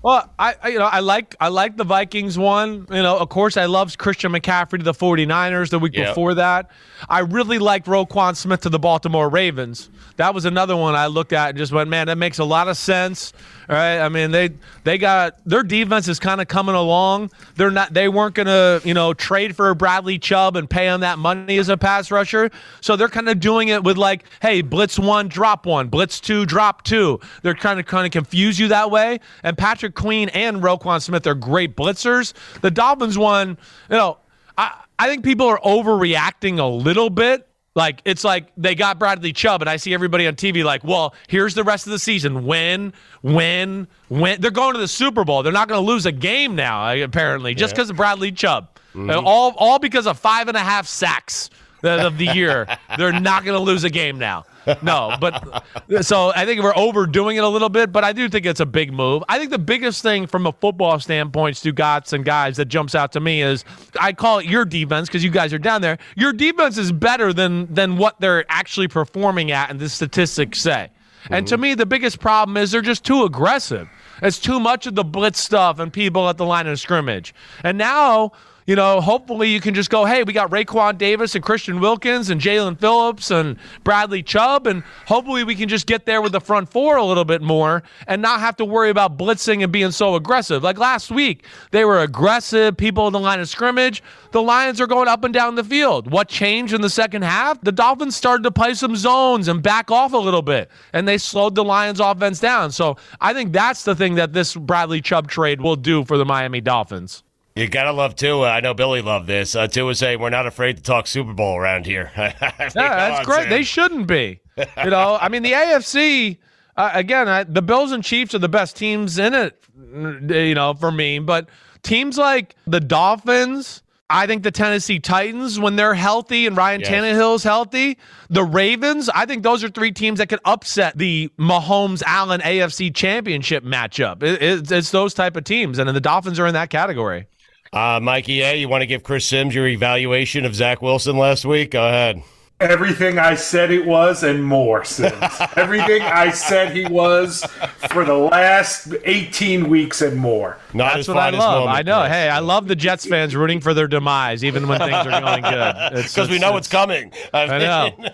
Well, I, I you know I like I like the Vikings one. You know, of course I loved Christian McCaffrey to the 49ers the week Yep. before that. I really liked Roquan Smith to the Baltimore Ravens. That was another one I looked at and just went, man, that makes a lot of sense. All right. I mean, they they got their defense is kind of coming along. They're not they weren't gonna, you know, trade for Bradley Chubb and pay him that money as a pass rusher. So they're kind of doing it with like, hey, blitz one, drop one, blitz two, drop two. They're kind of kind of confuse you that way. And Patrick Queen and Roquan Smith are great blitzers. The Dolphins one, you know, I, I think people are overreacting a little bit. Like it's like they got Bradley Chubb, and I see everybody on TV like, well, here's the rest of the season. When, when, when They're going to the Super Bowl. They're not going to lose a game now, apparently, just because of Bradley Chubb. Uh, all all because of five and a half sacks of the year. They're not going to lose a game now. No, but so I think we're overdoing it a little bit, but I do think it's a big move. I think the biggest thing from a football standpoint, Stugotz and guys, that jumps out to me is I call it your defense because you guys are down there. Your defense is better than than what they're actually performing at, and the statistics say. And to mm-hmm. me, the biggest problem is they're just too aggressive. It's too much of the blitz stuff and people at the line of scrimmage. And now, you know, hopefully you can just go, hey, we got Raekwon Davis and Christian Wilkins and Jaelan Phillips and Bradley Chubb, and hopefully we can just get there with the front four a little bit more and not have to worry about blitzing and being so aggressive. Like last week, they were aggressive, people in the line of scrimmage. The Lions are going up and down the field. What changed in the second half? The Dolphins started to play some zones and back off a little bit, and they slowed the Lions' offense down. So I think that's the thing that this Bradley Chubb trade will do for the Miami Dolphins. You gotta love Tua. I know Billy loved this. Uh, Tua saying we're not afraid to talk Super Bowl around here. [laughs] Yeah, that's on, great. Sam. They shouldn't be. You know, I mean, the AFC, uh, again, I, the Bills and Chiefs are the best teams in it, you know, for me. But teams like the Dolphins, I think the Tennessee Titans, when they're healthy and Ryan Yes. Tannehill's healthy, the Ravens, I think those are three teams that could upset the Mahomes Allen AFC championship matchup. It- it's, it's those type of teams. And the Dolphins are in that category. Uh, Mikey A, you want to give Chris Simms your evaluation of Zach Wilson last week? Go ahead. Everything I said it was and more, Simms. [laughs] Everything I said he was for the last 18 weeks and more. Not That's what I love. I know. Hey, I love the Jets fans rooting for their demise, even when things are going good. [laughs] Because we know it's, coming. I, know. [laughs]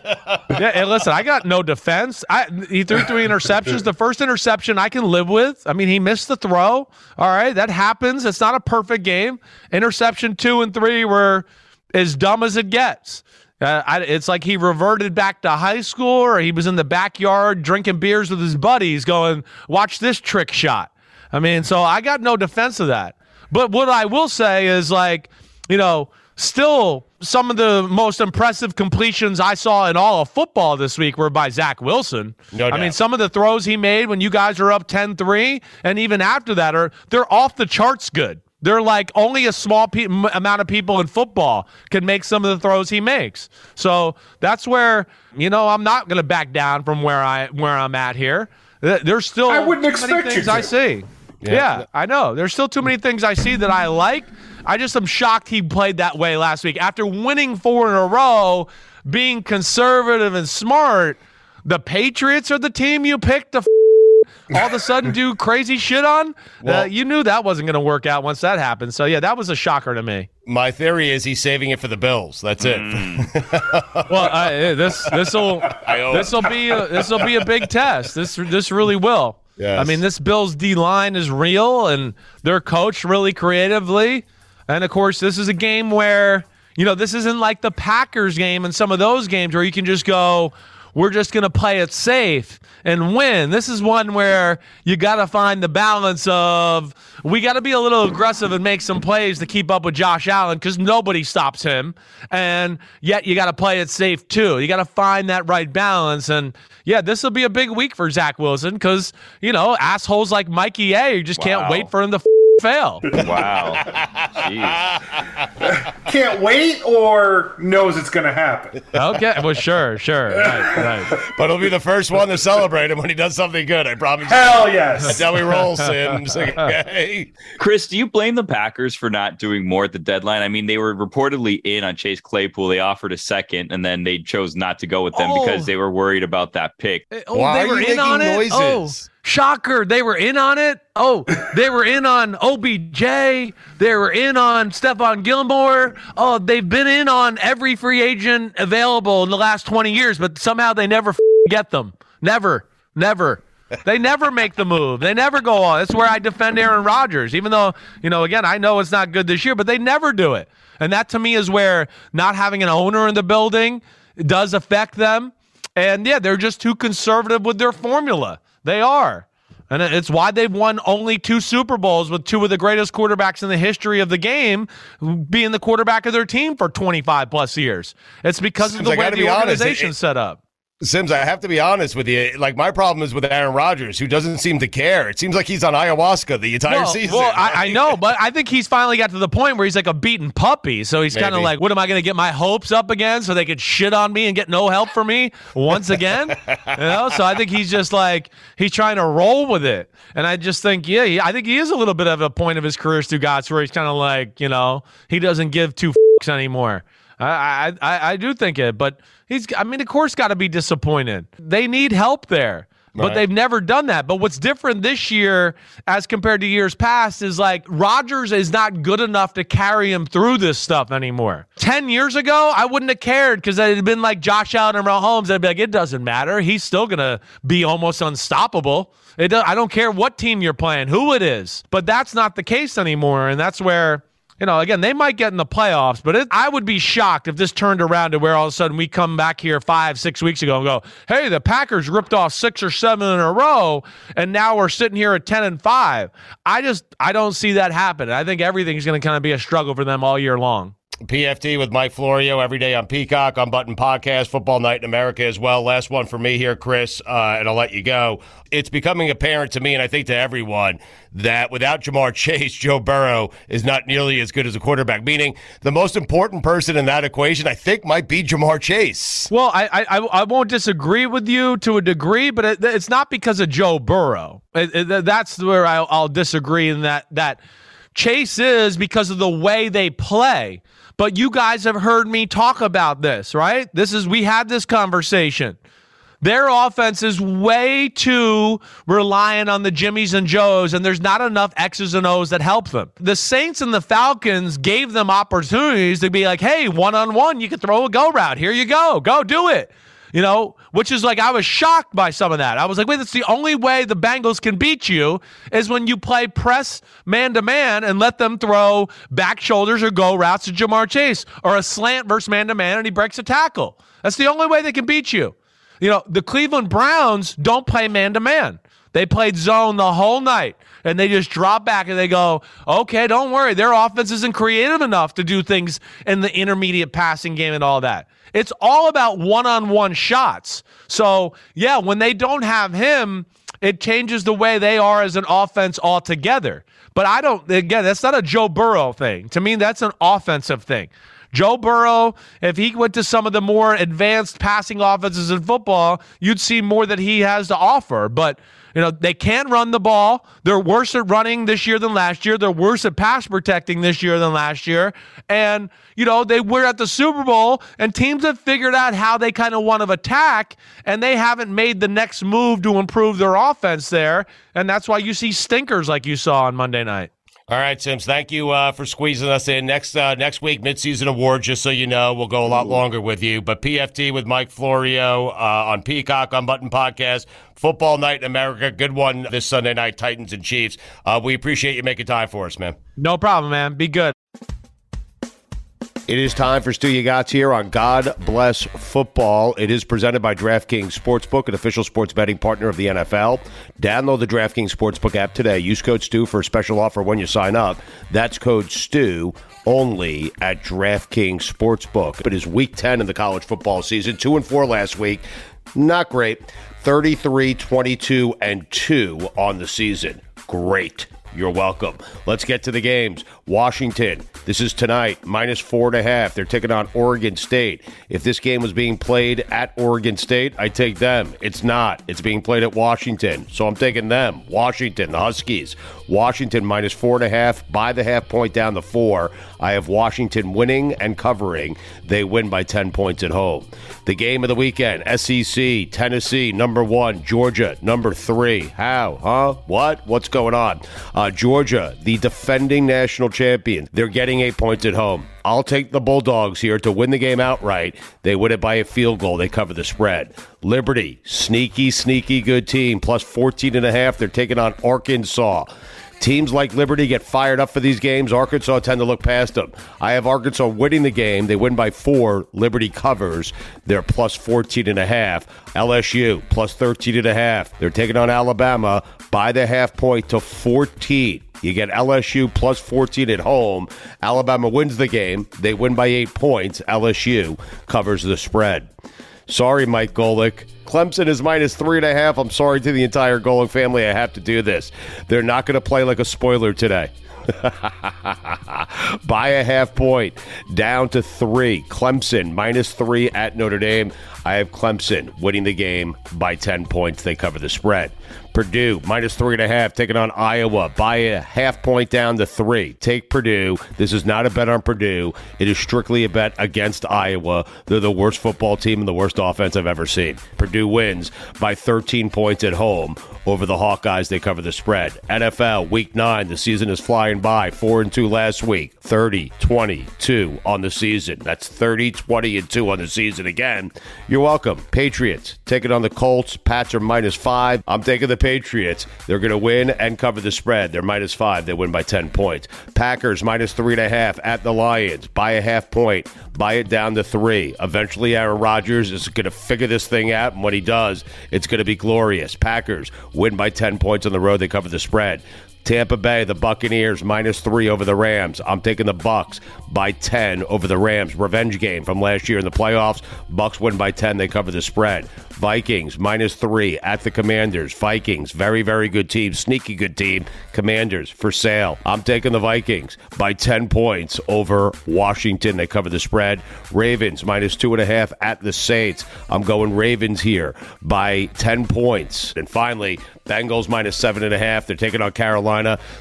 yeah, and listen, I got no defense. I, he threw three interceptions. The first interception I can live with. I mean, he missed the throw. All right, that happens. It's not a perfect game. Interception two and three were as dumb as it gets. Uh, I, it's like he reverted back to high school or he was in the backyard drinking beers with his buddies going, watch this trick shot. I mean, so I got no defense of that. But what I will say is like, you know, still some of the most impressive completions I saw in all of football this week were by Zach Wilson. No I mean, some of the throws he made when you guys are up 10-3 and even after that are they're off the charts good. They're like only a small pe- amount of people in football can make some of the throws he makes. So that's where you know I'm not going to back down from where I where I'm at here. There's still I wouldn't too many expect you things to. I see. Yeah. I know. There's still too many things I see that I like. I just am shocked he played that way last week after winning four in a row, being conservative and smart. The Patriots are the team you picked to f- all of a sudden do crazy shit on. uh, you knew that wasn't going to work out once that happened. So yeah, that was a shocker to me. My theory is he's saving it for the Bills. That's it. Well, I, eh, this this will [laughs] this will be this will be a big test. This this really will. Yes. I mean, this Bills D line is real, and they're coached really creatively. And of course, this is a game where you know this isn't like the Packers game and some of those games where you can just go. We're just going to play it safe and win. This is one where you got to find the balance of we got to be a little aggressive and make some plays to keep up with Josh Allen because nobody stops him. And yet you got to play it safe too. You got to find that right balance. And yeah, this will be a big week for Zach Wilson because, you know, assholes like Mikey A just can't wait for him to f- fail. Wow. Jeez. Can't wait or knows it's going to happen. okay. Well, sure, sure. Right, right. but he'll be the first one to celebrate him when he does something good. I promise. you. Hell yes. That's how we roll, Simms. [laughs] Okay. Chris, do you blame the Packers for not doing more at the deadline? I mean, they were reportedly in on Chase Claypool. They offered a second, and then they chose not to go with them Oh. because they were worried about that pick. Oh, Why they are were you in on it. making Oh, noises? Shocker! They were in on it. Oh, they were in on OBJ. They were in on Stephon Gilmore. Oh, they've been in on every free agent available in the last twenty years, but somehow they never f- get them. Never, never. They never make the move. They never go on. That's where I defend Aaron Rodgers, even though you know, again, I know it's not good this year, but they never do it. And that to me is where not having an owner in the building does affect them. And yeah, they're just too conservative with their formula. They are. And it's why they've won only two Super Bowls with two of the greatest quarterbacks in the history of the game being the quarterback of their team for 25 plus years. It's because Simms, of the I way the be honest, organization's it- set up. Simms, I have to be honest with you. Like my problem is with Aaron Rodgers, who doesn't seem to care. It seems like he's on ayahuasca the entire season. well, I, I [laughs] know, but I think he's finally got to the point where he's like a beaten puppy. So he's kind of like, what am I going to get my hopes up again so they could shit on me and get no help from me once again? you know, so I think he's just like he's trying to roll with it, and I just think, yeah, he, I think he is a little bit of a point of his career, Stugotz, where he's kind of like, you know, he doesn't give two fucks [laughs] anymore. I, I I do think it, but he's I mean, of course, got to be disappointed. They need help there. But Right. they've never done that. But what's different this year as compared to years past is like Rodgers is not good enough to carry him through this stuff anymore. 10 years ago, I wouldn't have cared because it had been like Josh Allen and Mahomes. I'd be like, it doesn't matter. He's still going to be almost unstoppable. It do, I don't care what team you're playing, who it is. But that's not the case anymore. And that's where you know, again, they might get in the playoffs, but it, I would be shocked if this turned around to where all of a sudden we come back here five, six weeks ago and go, hey, the Packers ripped off six or seven in a row, and now we're sitting here at 10 and five. I just, I don't see that happen. I think everything's going to kind of be a struggle for them all year long. PFT with Mike Florio every day on Peacock, on Button Podcast, Football Night in America as well. Last one for me here, Chris, uh, and I'll let you go. It's becoming apparent to me, and I think to everyone, that without Ja'Marr [laughs] Chase, Joe Burrow is not nearly as good as a quarterback. Meaning, the most important person in that equation, I think, might be Ja'Marr Chase. Well, I, I, I- won't disagree with you to a degree, but it, it's not because of Joe Burrow. It- it- that's where I'll, I'll disagree in that that Chase is because of the way they play. But you guys have heard me talk about this, right? This is, we had this conversation. Their offense is way too reliant on the Jimmies and Joes, and there's not enough X's and O's that help them. The Saints and the Falcons gave them opportunities to be like, hey, one on one, you can throw a go route. Here you go. Go do it. You know, which is like, I was shocked by some of that. I was like, wait, that's the only way the Bengals can beat you is when you play press man to man and let them throw back shoulders or go routes to Ja'Marr Chase or a slant versus man to man and he breaks a tackle. That's the only way they can beat you. You know, the Cleveland Browns don't play man to man. They played zone the whole night and they just drop back and they go, okay, don't worry. Their offense isn't creative enough to do things in the intermediate passing game and all that. It's all about one on one shots. So, yeah, when they don't have him, it changes the way they are as an offense altogether. But I don't, again, that's not a Joe Burrow thing. To me, that's an offensive thing. Joe Burrow, if he went to some of the more advanced passing offenses in football, you'd see more that he has to offer. But you know, they can't run the ball. They're worse at running this year than last year. They're worse at pass protecting this year than last year. And, you know, they were at the Super Bowl and teams have figured out how they kind of want to attack and they haven't made the next move to improve their offense there. And that's why you see stinkers like you saw on Monday night. All right, Simms. Thank you uh, for squeezing us in. Next uh, next week, midseason award. Just so you know, we'll go a lot longer with you. But PFT with Mike Florio uh, on Peacock on Button Podcast. Football Night in America. Good one this Sunday night. Titans and Chiefs. Uh, we appreciate you making time for us, man. No problem, man. Be good. It is time for Stu Ya Gotz here on God Bless Football. It is presented by DraftKings Sportsbook, an official sports betting partner of the NFL. Download the DraftKings Sportsbook app today. Use code Stu for a special offer when you sign up. That's code Stu only at DraftKings Sportsbook. It is week 10 in the college football season. 2 and 4 last week. Not great. 33, 22, and 2 on the season. Great. You're welcome. Let's get to the games. Washington, this is tonight, minus four and a half. They're taking on Oregon State. If this game was being played at Oregon State, I take them. It's not. It's being played at Washington. So I'm taking them. Washington, the Huskies. Washington minus four and a half, by the half point down the four. I have Washington winning and covering. They win by 10 points at home. The game of the weekend SEC, Tennessee, number one, Georgia, number three. How? Huh? What? What's going on? Uh, Georgia, the defending national champion, they're getting eight points at home. I'll take the Bulldogs here to win the game outright. They win it by a field goal. They cover the spread. Liberty, sneaky, sneaky good team, plus 14 and a half. They're taking on Arkansas. Teams like Liberty get fired up for these games. Arkansas tend to look past them. I have Arkansas winning the game. They win by four. Liberty covers. They're plus 14 and a half. LSU plus 13 and a half. They're taking on Alabama by the half point to 14. You get LSU plus 14 at home. Alabama wins the game. They win by eight points. LSU covers the spread. Sorry, Mike Golic. Clemson is minus three and a half. I'm sorry to the entire Golick family. I have to do this. They're not going to play like a spoiler today. [laughs] By a half point, down to three. Clemson minus three at Notre Dame. I have Clemson winning the game by 10 points. They cover the spread. Purdue minus three and a half, taking on Iowa by a half point down to three. Take Purdue. This is not a bet on Purdue. It is strictly a bet against Iowa. They're the worst football team and the worst offense I've ever seen. Purdue wins by 13 points at home over the Hawkeyes. They cover the spread. NFL week nine. The season is flying by. Four and two last week. 30, 22 on the season. That's 30, 20, and two on the season again. You're welcome. Patriots taking on the Colts. Pats are minus five. I'm taking the Patriots. They're going to win and cover the spread. They're minus five. They win by 10 points. Packers minus three and a half at the Lions. Buy a half point. Buy it down to three. Eventually, Aaron Rodgers is going to figure this thing out. And when he does, it's going to be glorious. Packers win by 10 points on the road. They cover the spread. Tampa Bay, the Buccaneers minus three over the Rams. I'm taking the Bucks by ten over the Rams. Revenge game from last year in the playoffs. Bucks win by ten. They cover the spread. Vikings minus three at the Commanders. Vikings, very very good team, sneaky good team. Commanders for sale. I'm taking the Vikings by ten points over Washington. They cover the spread. Ravens minus two and a half at the Saints. I'm going Ravens here by ten points. And finally, Bengals minus seven and a half. They're taking on Carolina.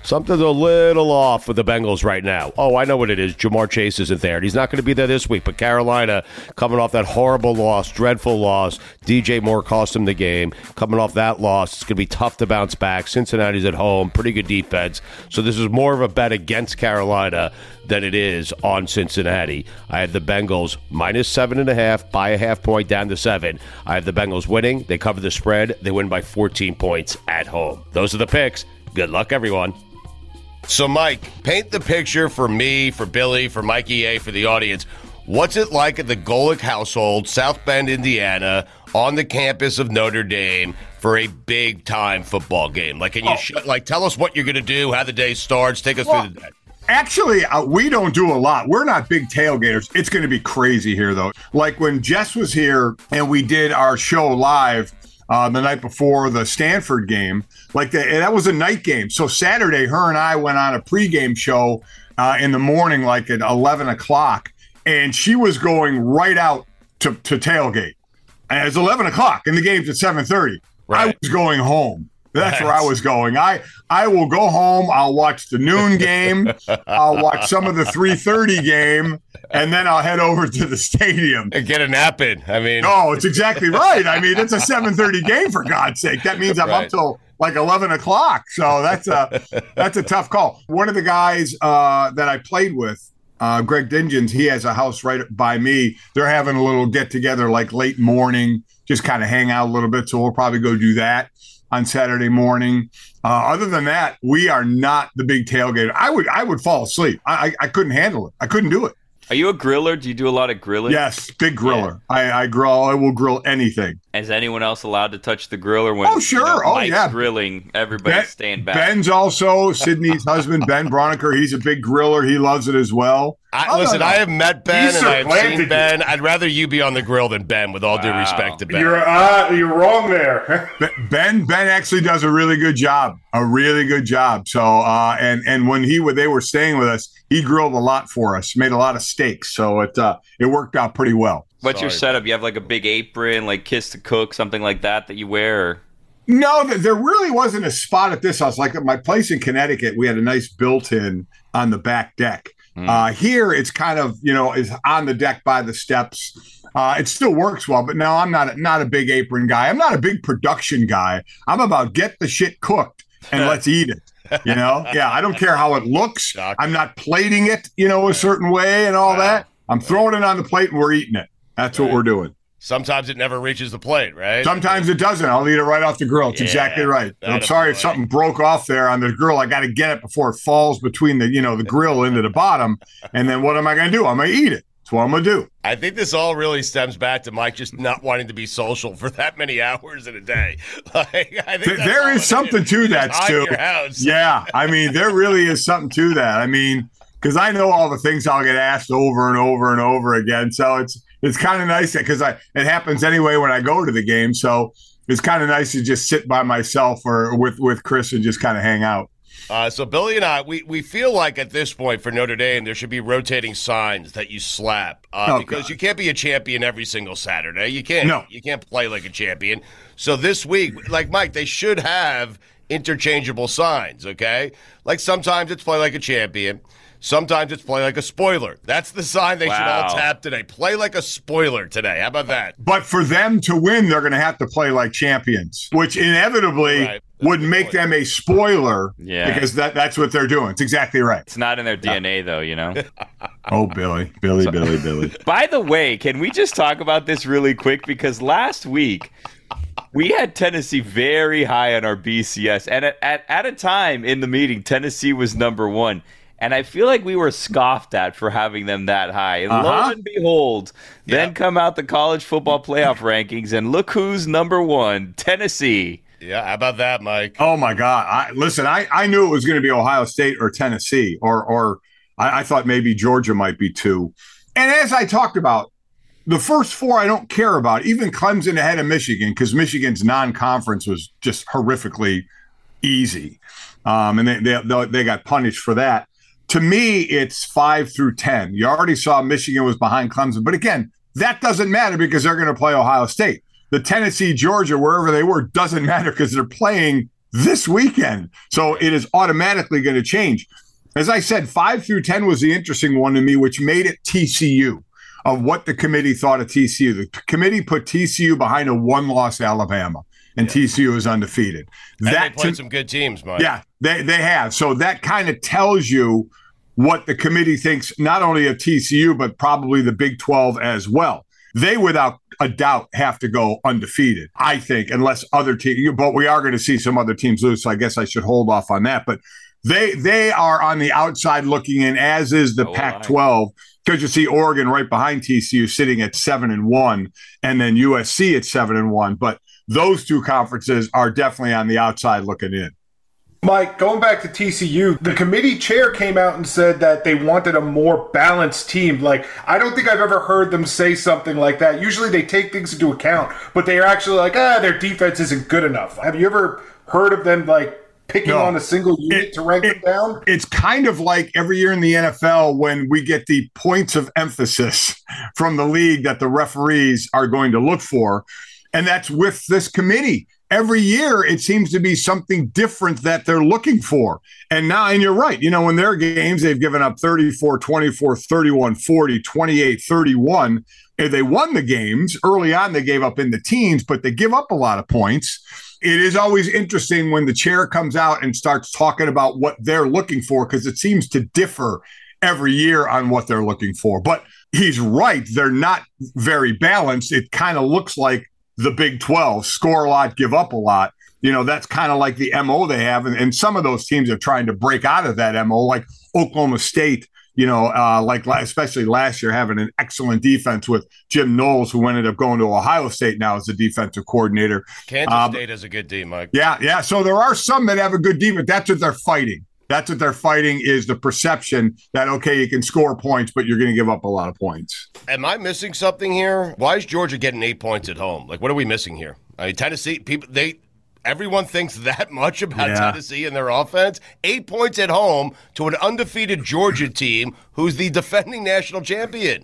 Something's a little off with the Bengals right now. oh, I know what it is. Ja'Marr Chase isn't there. And he's not going to be there this week. But Carolina, coming off that horrible loss, dreadful loss, DJ Moore cost him the game. Coming off that loss, it's going to be tough to bounce back. Cincinnati's at home, pretty good defense. So this is more of a bet against Carolina than it is on Cincinnati. I have the Bengals minus seven and a half, by a half point down to seven. I have the Bengals winning. They cover the spread. They win by 14 points at home. Those are the picks. Good luck, everyone. So, Mike, paint the picture for me, for Billy, for Mikey A, for the audience. What's it like at the Golic household, South Bend, Indiana, on the campus of Notre Dame for a big time football game? Like, can you Oh. sh- like tell us what you're going to do, how the day starts? Take us Well, through the day. Actually, uh, we don't do a lot. We're not big tailgaters. It's going to be crazy here, though. Like when Jess was here and we did our show live uh, the night before the Stanford game, like the, that was a night game. So Saturday, her and I went on a pregame show uh, in the morning, like at 11 o'clock, and she was going right out to, to tailgate. And it's 11 o'clock and the game's at 7.30. I was going home. That's where I was going. I I will go home. I'll watch the noon game. I'll watch some of the 3:30 game, and then I'll head over to the stadium and get a nap in. I mean, no, it's exactly right. I mean, it's a 7:30 game for God's sake. That means I'm Right. up till like 11 o'clock. So that's a that's a tough call. One of the guys uh, that I played with. Uh, Greg Dingens, he has a house right by me. They're having a little get together like late morning, just kind of hang out a little bit. So we'll probably go do that on Saturday morning. Uh, other than that, we are not the big tailgater. I would I would fall asleep. I, I I couldn't handle it. I couldn't do it. Are you a griller? Do you do a lot of grilling? Yes, big griller. I, I grill. I will grill anything. Is anyone else allowed to touch the grill, or when? Oh, sure. you know, Oh, Mike's yeah. grilling. Everybody Ben- staying back. Ben's also Sydney's husband, Ben Broniker. He's a big griller. He loves it as well. I, Oh, listen, no. I have met Ben He and I have supplanted seen you. Ben. I'd rather you be on the grill than Ben, with all due respect to Ben. You're uh, you're wrong there. [laughs] Ben Ben actually does a really good job, a really good job. So uh, and and when he when they were staying with us, he grilled a lot for us, made a lot of steaks. So it uh, it worked out pretty well. What's your setup? You have like a big apron, like Kiss the Cook, something like that that you wear. Or? No, there really wasn't a spot at this house. Like at my place in Connecticut, we had a nice built-in on the back deck. Uh, here, it's kind of you know is on the deck by the steps. Uh, it still works well, but no, I'm not not a big apron guy. I'm not a big production guy. I'm about get the shit cooked and [laughs] let's eat it. You know, yeah. I don't care how it looks. I'm not plating it, you know, a certain way and all that. I'm throwing it on the plate and we're eating it. That's what we're doing. Sometimes it never reaches the plate, right? Sometimes it doesn't. I'll eat it right off the grill. It's Yeah, exactly right. I'm sorry if something broke off there on the grill. I got to get it before it falls between the you know the grill into the bottom. And then what am I going to do? I'm going to eat it. That's what I'm going to do. I think this all really stems back to Mike just not wanting to be social for that many hours in a day. [laughs] Like, I think there is something to that, just hide Stu. your house. [laughs] Yeah, I mean there really is something to that. I mean because I know all the things I'll get asked over and over and over again. So it's it's kind of nice because I it happens anyway when I go to the game. So it's kind of nice to just sit by myself or with with Chris and just kind of hang out. Uh, so Billy and I, we, we feel like at this point for Notre Dame, there should be rotating signs that you slap uh, Oh, because God. you can't be a champion every single Saturday. You can't. No. You can't play like a champion. So this week, like Mike, they should have interchangeable signs. Okay, like sometimes it's play like a champion. Sometimes it's play like a spoiler. That's the sign they should all Wow. tap today. Play like a spoiler today. How about that? But for them to win, they're going to have to play like champions, which inevitably Right. would make them a spoiler. Yeah. because that that's what they're doing. It's exactly right. It's not in their DNA, though. You know. [laughs] Oh, Billy, Billy, Billy, Billy. [laughs] By the way, can we just talk about this really quick? Because last week we had Tennessee very high on our BCS, and at, at, at a time in the meeting, Tennessee was number one. And I feel like we were scoffed at for having them that high. And lo Uh-huh. and behold, then come out the college football playoff [laughs] rankings, and look who's number one Tennessee. Yeah, how about that, Mike? Oh my God! I, listen, I, I knew it was going to be Ohio State or Tennessee, or or I, I thought maybe Georgia might be two. And as I talked about, the first four I don't care about. Even Clemson ahead of Michigan because Michigan's non-conference was just horrifically easy, um, and they, they they got punished for that. To me, it's five through ten. You already saw Michigan was behind Clemson, but again, that doesn't matter because they're going to play Ohio State. The Tennessee, Georgia, wherever they were, doesn't [laughs] matter because they're playing this weekend. So it is automatically going to change. As I said, five through 10 was the interesting one to me, which made it TCU of what the committee thought of TCU. The committee put TCU behind a one loss Alabama, and TCU is undefeated. And they played to- some good teams, Mike. yeah, they, they have. So that kind of tells you what the committee thinks, not only of TCU, but probably the Big 12 as well. They, without a doubt, have to go undefeated, I think, unless other teams, but we are going to see some other teams lose. So I guess I should hold off on that. But they they are on the outside looking in, as is the Oh, Pac 12, because you see Oregon right behind TCU sitting at seven and one, and then USC at seven and one. But those two conferences are definitely on the outside looking in. Mike, going back to TCU, the committee chair came out and said that they wanted a more balanced team. Like, I don't think I've ever heard them say something like that. Usually they take things into account, but they are actually like, ah, their defense isn't good enough. Have you ever heard of them, like, picking No. on a single unit to rank them down? It's kind of like every year in the NFL when we get the points of emphasis from the league that the referees are going to look for. And that's with this committee. Every year, it seems to be something different that they're looking for. And now, and you're right, you know, in their games, they've given up 34, 24, 31, 40, 28, 31. And they won the games early on, they gave up in the teens, but they give up a lot of points. It is always interesting when the chair comes out and starts talking about what they're looking for because it seems to differ every year on what they're looking for. But he's right. They're not very balanced. It kind of looks like the Big 12 score a lot, give up a lot. You know, that's kind of like the MO they have. And, and some of those teams are trying to break out of that MO, like Oklahoma State, you know, uh, like especially last year having an excellent defense with Jim Knowles, who ended up going to Ohio State now as the defensive coordinator. Kansas Uh, State has a good team, Mike. yeah, yeah. So there are some that have a good defense. That's what they're fighting. That's what they're fighting is the perception that okay, you can score points, but you're going to give up a lot of points. Am I missing something here? Why is Georgia getting eight points at home? Like, what are we missing here? I mean, Tennessee people they. Everyone thinks that [laughs] much about Yeah. Tennessee and their offense. Eight points at home to an undefeated Georgia [laughs] team who's the defending national champion.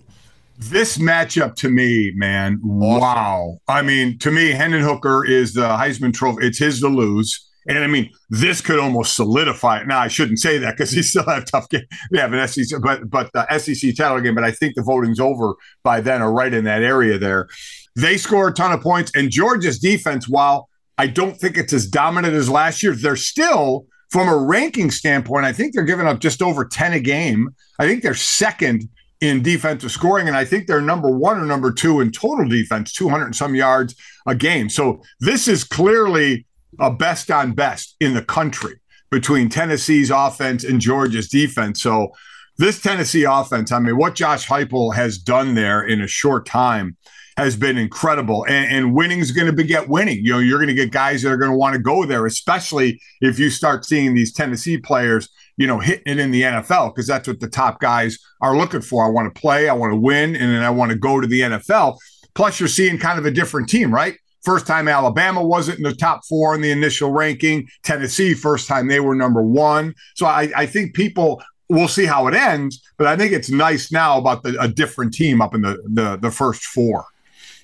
This matchup to me, man, wow. I mean, to me, Hendon Hooker is the Heisman Trophy. It's his to lose. And I mean, this could almost solidify it. Now, I shouldn't say that because he [laughs] still have tough game. They have an SEC, but but the SEC title game. But I think the voting's over by then, or right in that area there. They score a ton of points, and Georgia's defense, while I don't think it's as dominant as last year, they're still from a ranking standpoint. I think they're giving up just over ten a game. I think they're second in defensive scoring, and I think they're number one or number two in total defense, 200 and some yards a game. So this is clearly a best on best in the country between Tennessee's offense and Georgia's defense. So this Tennessee offense, I mean, what Josh Heupel has done there in a short time has been incredible. And, and winning is going to beget winning. You know, you're going to get guys that are going to want to go there, especially if you start seeing these Tennessee players, you know, hitting it in the NFL, because that's what the top guys are looking for. I want to play, I want to win, and then I want to go to the NFL. Plus, you're seeing kind of a different team, right? First time Alabama wasn't in the top four in the initial ranking. Tennessee, first time they were number one. So I, I think people we'll see how it ends, but I think it's nice now about the, a different team up in the, the the first four.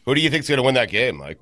Who do you think's going to win that game, Mike?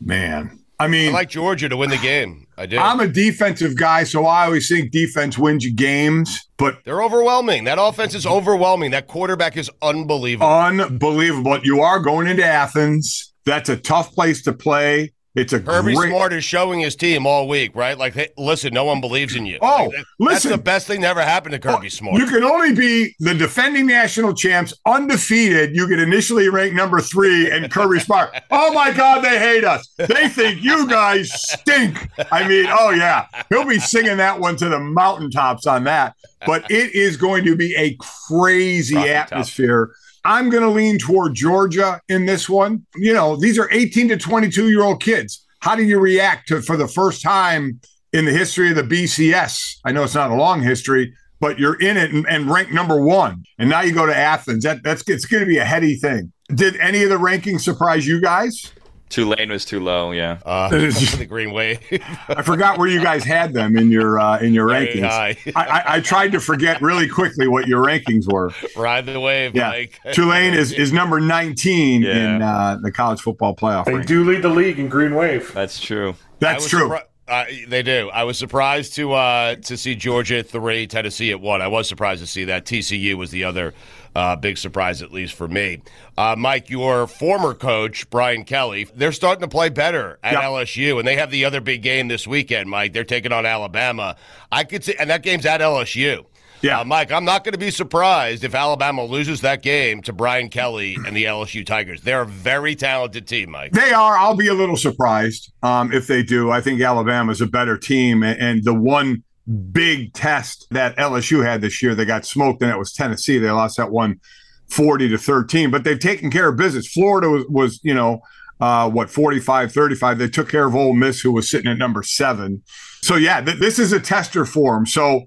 Man, I mean, I like Georgia to win the game. I do. I'm a defensive guy, so I always think defense wins you games, but They're overwhelming. That offense is overwhelming. That quarterback is unbelievable. unbelievable. You are going into Athens. That's a tough place to play. It's a Kirby great. Smart is showing his team all week, right? Like, hey, listen, no one believes in you. Oh, Like, that- that's listen. the best thing that ever happened to oh, Kirby Smart. You can only be the defending national champs, undefeated. You get initially ranked number three, and Kirby [laughs] Smart. Oh my God, they hate us. They think you guys stink. I mean, oh yeah, he'll be singing that one to the mountaintops on that. But it is going to be a crazy atmosphere. I'm going to lean toward Georgia in this one. You know, these are 18 to 22 year old kids. How do you react to for the first time in the history of the BCS? I know it's not a long history, but you're in it and, and ranked number one, and now you go to Athens. That that's it's going to be a heady thing. Did any of the rankings surprise you guys? Tulane was too low. Yeah. [laughs] uh, [laughs] the Green Wave. [laughs] I forgot where you guys had them in your uh, in your rankings. I, I, I tried to forget really quickly what your rankings were. Ride the wave, Yeah, Mike. Tulane is is number 19 in uh, the college football playoff. They ranking. do lead the league in Green Wave. That's true. That's true. surpri- Uh, they do. I was surprised to uh, to see Georgia at three, Tennessee at one. I was surprised to see that. TCU was the other uh, big surprise, at least for me. Uh, Mike, your former coach, Brian Kelly, they're starting to play better at Yep. LSU, and they have the other big game this weekend, Mike. They're taking on Alabama. I could see, and that game's at LSU. Yeah. Uh, Mike, I'm not going to be surprised if Alabama loses that game to Brian Kelly and the LSU Tigers. They're a very talented team, Mike. They are. I'll be a little surprised um, if they do. I think Alabama's a better team, and, and the one big test that LSU had this year, they got smoked, and it was Tennessee. They lost that one, forty to thirteen. But they've taken care of business. Florida was, was you know, uh, what 45, 35. They took care of Ole Miss, who was sitting at number seven. So yeah, th- this is a tester for them. So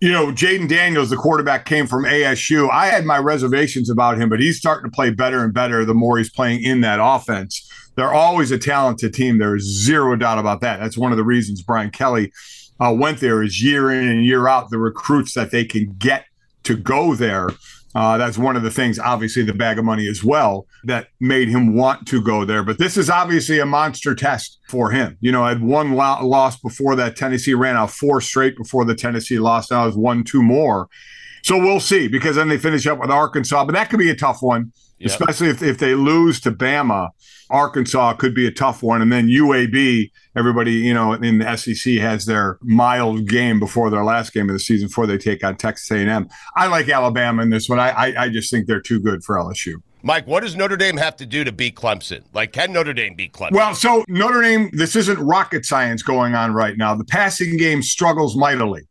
you know, Jayden Daniels, the quarterback, came from ASU. I had my reservations about him, but he's starting to play better and better the more he's playing in that offense. They're always a talented team. There is zero doubt about that. That's one of the reasons Brian Kelly uh, went there is year in and year out the recruits that they can get to go there. Uh, that's one of the things, obviously, the bag of money as well, that made him want to go there. But this is obviously a monster test for him. You know, I had one lo- loss before that. Tennessee ran out four straight before the Tennessee loss. Now it's one, two more. So we'll see because then they finish up with Arkansas, but that could be a tough one, Yep. especially if, if they lose to Bama. Arkansas could be a tough one. And then UAB, everybody, you know, in the SEC has their mild game before their last game of the season before they take on Texas A&M. I like Alabama in this one. I, I, I just think they're too good for LSU. Mike, what does Notre Dame have to do to beat Clemson? Like, can Notre Dame beat Clemson? Well, so Notre Dame, this isn't rocket science going on right now. The passing game struggles mightily.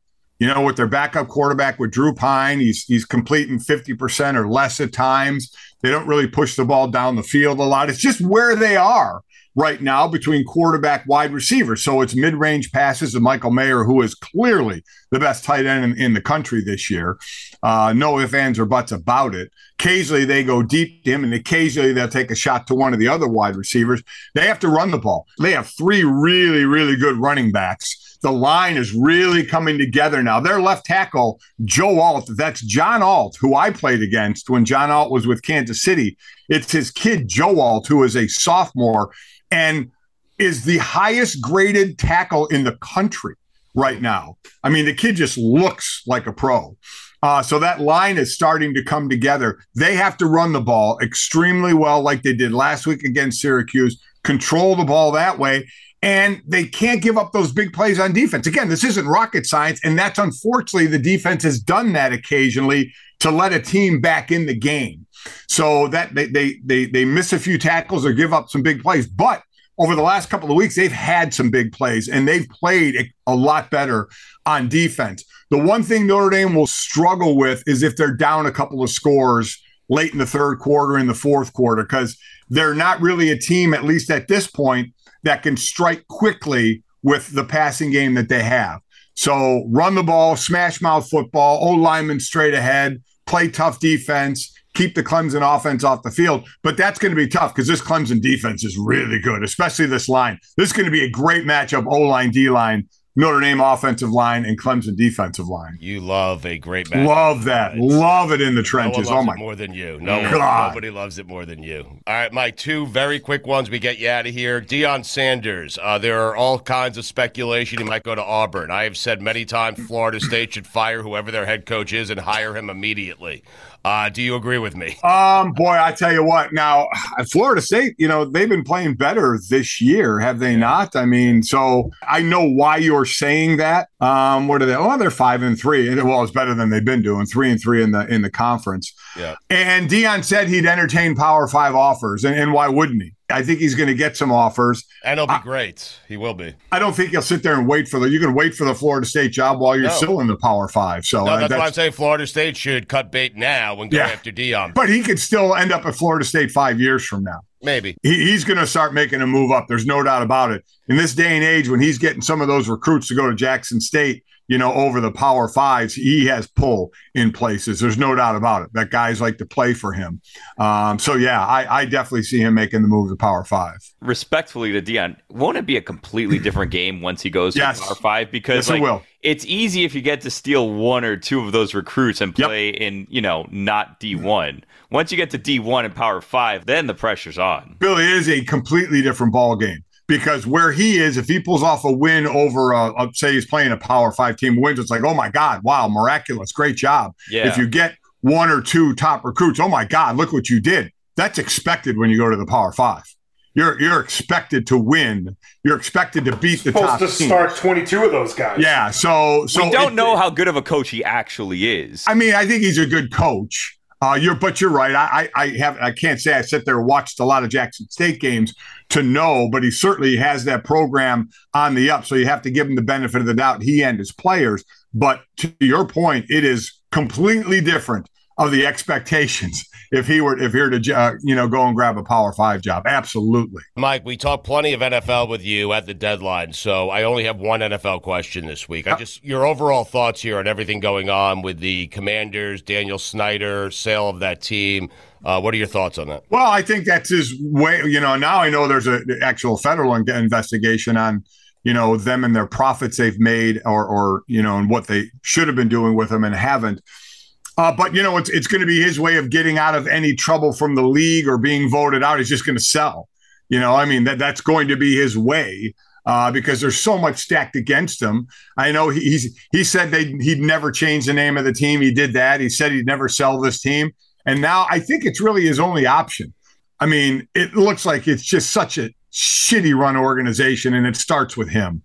You know, with their backup quarterback with Drew Pyne, he's he's completing 50% or less at times. They don't really push the ball down the field a lot. It's just where they are right now between quarterback wide receiver. So it's mid-range passes to Michael Mayer, who is clearly the best tight end in, in the country this year. Uh, no ifs, ands, or buts about it. Occasionally they go deep to him, and occasionally they'll take a shot to one of the other wide receivers. They have to run the ball. They have three really, really good running backs. The line is really coming together now. Their left tackle, Joe Alt, that's John Alt, who I played against when John Alt was with Kansas City. It's his kid, Joe Alt, who is a sophomore and is the highest graded tackle in the country right now. I mean, the kid just looks like a pro. Uh, so that line is starting to come together. They have to run the ball extremely well, like they did last week against Syracuse, control the ball that way. And they can't give up those big plays on defense. Again, this isn't rocket science. And that's unfortunately the defense has done that occasionally to let a team back in the game. So that they they they, they miss a few tackles or give up some big plays. But over the last couple of weeks, they've had some big plays and they've played a, lot better on defense. The one thing Notre Dame will struggle with is if they're down a couple of scores late in the third quarter, in the fourth quarter, because they're not really a team, at least at this point, that can strike quickly with the passing game that they have. So run the ball, smash mouth football, O lineman straight ahead, play tough defense, keep the Clemson offense off the field. But that's going to be tough because this Clemson defense is really good, especially this line. This is going to be a great matchup, O line, D line, Notre Dame offensive line, and Clemson defensive line. You love a great match. Love that. Love it in the trenches. No oh my it more than you. No one, nobody loves it more than you. All right, my Two very quick ones. We get you out of here. Deion Sanders. Uh, there are all kinds of speculation he might go to Auburn. I have said many times Florida State should fire whoever their head coach is and hire him immediately. Uh, do you agree with me? Um, boy, I tell you what. Now, [sighs] Florida State, you know, they've been playing better this year, have they not? I mean, so I know why you're saying that. Um, what are they? Oh, they're five and three. Well, it's better than they've been doing. Three and three in the in the conference. Yeah. And Deion said he'd entertain Power Five offers, and, and why wouldn't he? I think he's going to get some offers. And he'll be great. He will be. I don't think he'll sit there and wait for the. You can wait for the Florida State job while you're No. still in the Power Five. So No, uh, that's, why I'm saying Florida State should cut bait now and go Yeah. after Deion. But he could still end up at Florida State five years from now. Maybe. He, he's going to start making a move up. There's no doubt about it. In this day and age, when he's getting some of those recruits to go to Jackson State, you know, over the Power Fives, he has pull in places. There's no doubt about it. That guys like to play for him. Um, so yeah, I, I definitely see him making the move to Power Five. respectfully to Deion, won't it be a completely different game once he goes Yes. to Power Five? Because Yes, it will. it's easy if you get to steal one or two of those recruits and play in, you know, not D one. Once you get to D one and Power Five, then the pressure's on. Billy it is a completely different ball game. Because where he is, if he pulls off a win over, a, a, say he's playing a Power Five team wins, it's like, oh my God, wow, miraculous, great job. Yeah. If you get one or two top recruits, oh my God, look what you did. That's expected when you go to the Power Five. You're you're expected to win. You're expected to beat the Supposed top to team. start 22 of those guys. Yeah, so so we don't it- know how good of a coach he actually is. I mean, I think he's a good coach. Uh, you're, but you're right. I, I, I have, I can't say I sit there and watched a lot of Jackson State games to know, but he certainly has that program on the up. So you have to give him the benefit of the doubt. He and his players. But to your point, it is completely different of the expectations if he were if he were to uh, you know go and grab a Power Five job. Absolutely. Mike, we talked plenty of NFL with you at the deadline, so I only have one NFL question this week. I just your overall thoughts here on everything going on with the Commanders, Daniel Snyder, sale of that team. Uh, what are your thoughts on that? Well, I think that's his way. You know, now I know there's an actual federal investigation on, you know, them and their profits they've made, or, or you know, and what they should have been doing with them and haven't. Uh, but you know, it's it's going to be his way of getting out of any trouble from the league or being voted out. He's just going to sell. You know, I mean that that's going to be his way uh, because there's so much stacked against him. I know he, he's he said they he'd never change the name of the team. He did that. He said he'd never sell this team, and now I think it's really his only option. I mean, it looks like it's just such a shitty run organization, and it starts with him.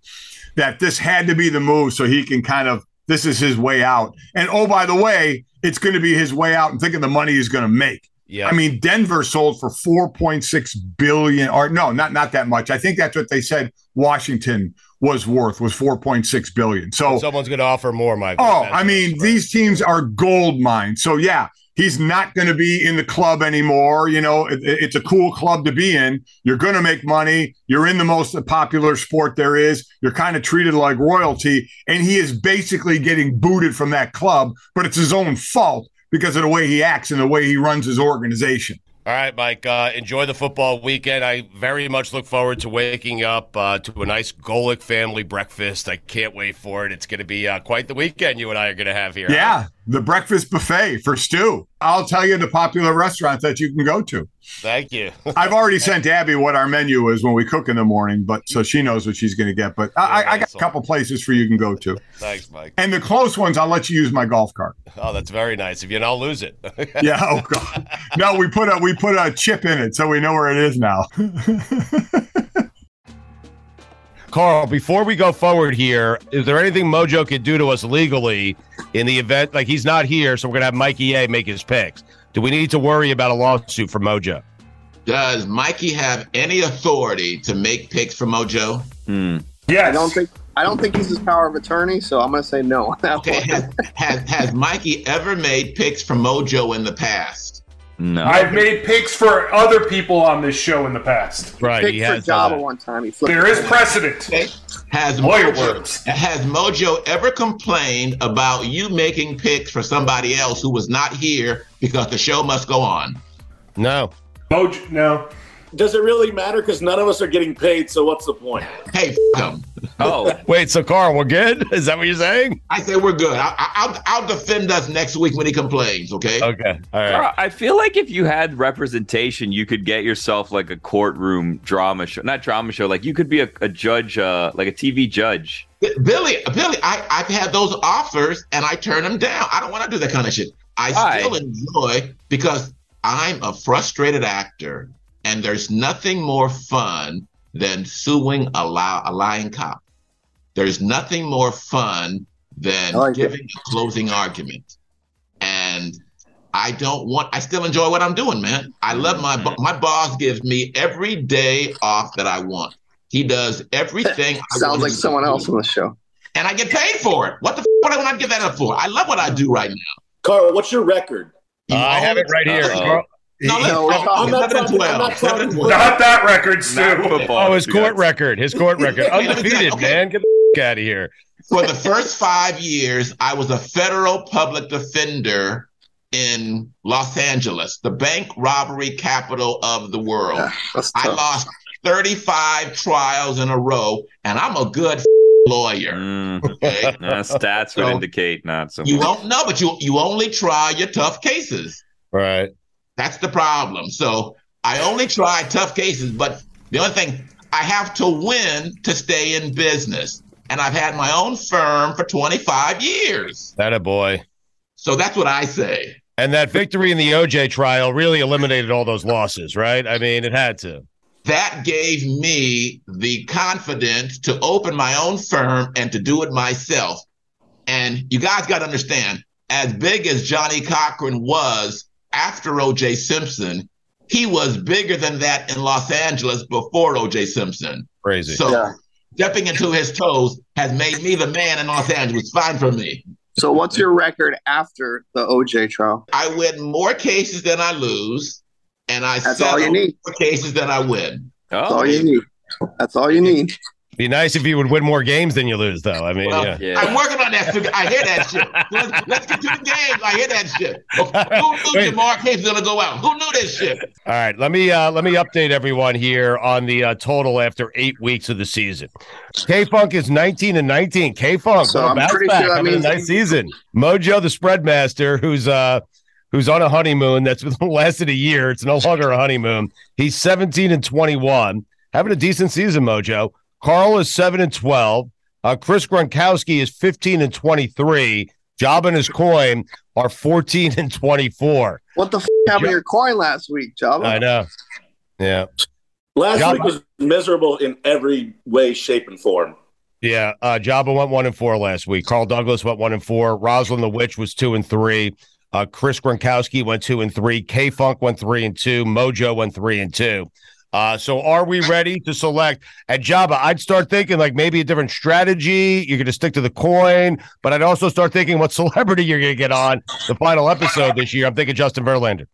That this had to be the move so he can kind of this is his way out. And oh, by the way, it's going to be his way out. And think of the money he's going to make. Yeah. I mean, Denver sold for 4.6 billion, or no, not not that much. I think that's what they said Washington was worth was 4.6 billion. So Someone's going to offer more, Mike. Oh, I mean, these teams are gold mines. So yeah, he's not going to be in the club anymore. You know, it, it's a cool club to be in. You're going to make money. You're in the most popular sport there is. You're kind of treated like royalty, and he is basically getting booted from that club. But it's his own fault because of the way he acts and the way he runs his organization. All right, Mike. Uh, enjoy the football weekend. I very much look forward to waking up uh, to a nice Golic family breakfast. I can't wait for it. It's going to be uh, quite the weekend you and I are going to have here. Yeah, the breakfast buffet for Stu. I'll tell you the popular restaurants that you can go to. Thank you. [laughs] I've already sent Abby what our menu is when we cook in the morning, but so she knows what she's going to get. But I, I got a couple places for you can go to, Thanks, Mike. and the close ones I'll let you use my golf cart. Oh, that's very nice. If you don't lose it. [laughs] Yeah. Oh God. No, we put a we put a chip in it, so we know where it is now. [laughs] Carl, before we go forward here, is there anything Mojo could do to us legally in the event like he's not here, so we're gonna have Mikey A make his picks? Do we need to worry about a lawsuit for Mojo? Does Mikey have any authority to make picks for Mojo? Hmm. Yeah, I don't think I don't think he's his power of attorney, so I'm going to say no on that Okay, one. has, has has Mikey ever made picks for Mojo in the past? No. I've made picks for other people on this show in the past. Right, Picked for Joba one time. He flipped There it is precedent. Has Lawyer Mojo, words. has Mojo ever complained about you making picks for somebody else who was not here because the show must go on? No. Mojo, no. Does it really matter? Because none of us are getting paid, so what's the point? Hey, f- him. Oh, [laughs] Wait, so Carl, we're good? [laughs] Is that what you're saying? I say we're good. I, I, I'll, I'll defend us next week when he complains. Okay. Okay. All right. Carl, I feel like if you had representation, you could get yourself like a courtroom drama show, not drama show. Like you could be a, a judge, uh, like a TV judge. Billy, Billy, I, I've had those offers and I turn them down. I don't want to do that kind of shit. I Why? still enjoy because I'm a frustrated actor and there's nothing more fun than suing a, li- a lying cop. There's nothing more fun than I like it. giving a closing argument. And I don't want, I still enjoy what I'm doing, man. I love my, my boss gives me every day off that I want. He does everything. [laughs] I Sounds like someone do else on the show. and I get paid for it. What the f- would I not give that up for? I love what I do right now. Carl, what's your record? Uh, I have it right here. Carl- No, let's No, we're go. talking- I'm not 11 talking- I'm 12. not talking- 11 and 12. Not that record, Stu. Not. Oh, his court God's record. His court [laughs] record. Okay, let me Undefeated, okay. man. Get the f- out of here. For the first five years, I was a federal public defender in Los Angeles, the bank robbery capital of the world. Yeah, I lost 35 trials in a row, and I'm a good [laughs] lawyer. Mm, Okay? [laughs] uh, stats would So, indicate not so. You much. won't know, but you you only try your tough cases. Right. That's the problem. So I only try tough cases, but the only thing I have to win to stay in business. And I've had my own firm for 25 years. That a boy. So that's what I say. And that victory in the OJ trial really eliminated all those losses, right? I mean, it had to. That gave me the confidence to open my own firm and to do it myself. And you guys got to understand, as big as Johnnie Cochran was after OJ Simpson, he was bigger than that in Los Angeles before OJ Simpson. Crazy. So Yeah. Stepping into his toes has made me the man in Los Angeles. Fine for me. So what's your record after the OJ trial? I win more cases than I lose, and I That's settle all you need. more cases than I win. Oh. That's all you need. That's all you need. Be nice if you would win more games than you lose, though. I mean, Well, yeah. I'm working on that. I hear that shit. Let's, let's get to the game. I hear that shit. Who knew Ja'Marr Chase's gonna go out? Who knew this shit? All right, let me uh, let me update everyone here on the uh, total after eight weeks of the season. K Funk is nineteen and nineteen. K Funk, So what a I'm pretty back. sure that having means- a nice season. Mojo, the spread master, who's uh who's on a honeymoon that's [laughs] lasted a year. It's no longer a honeymoon. He's seventeen and twenty one, having a decent season. Mojo. Carl is seven and twelve. Uh, Chris Gronkowski is fifteen and twenty three. Job and his coin are fourteen and twenty four. What the f- happened to your coin last week, Joba? I know. Yeah. Last Joba- week was miserable in every way, shape, and form. Yeah, uh Jabba went one and four last week. Carl Douglas went one and four. Rosalind the Witch was two and three. Uh Chris Gronkowski went two and three. K Funk went three and two. Mojo went three and two. Uh so are we ready to select at Joba? I'd start thinking like maybe a different strategy. You're gonna stick to the coin, but I'd also start thinking what [laughs] celebrity you're gonna get on the final episode this year. I'm thinking Justin Verlander.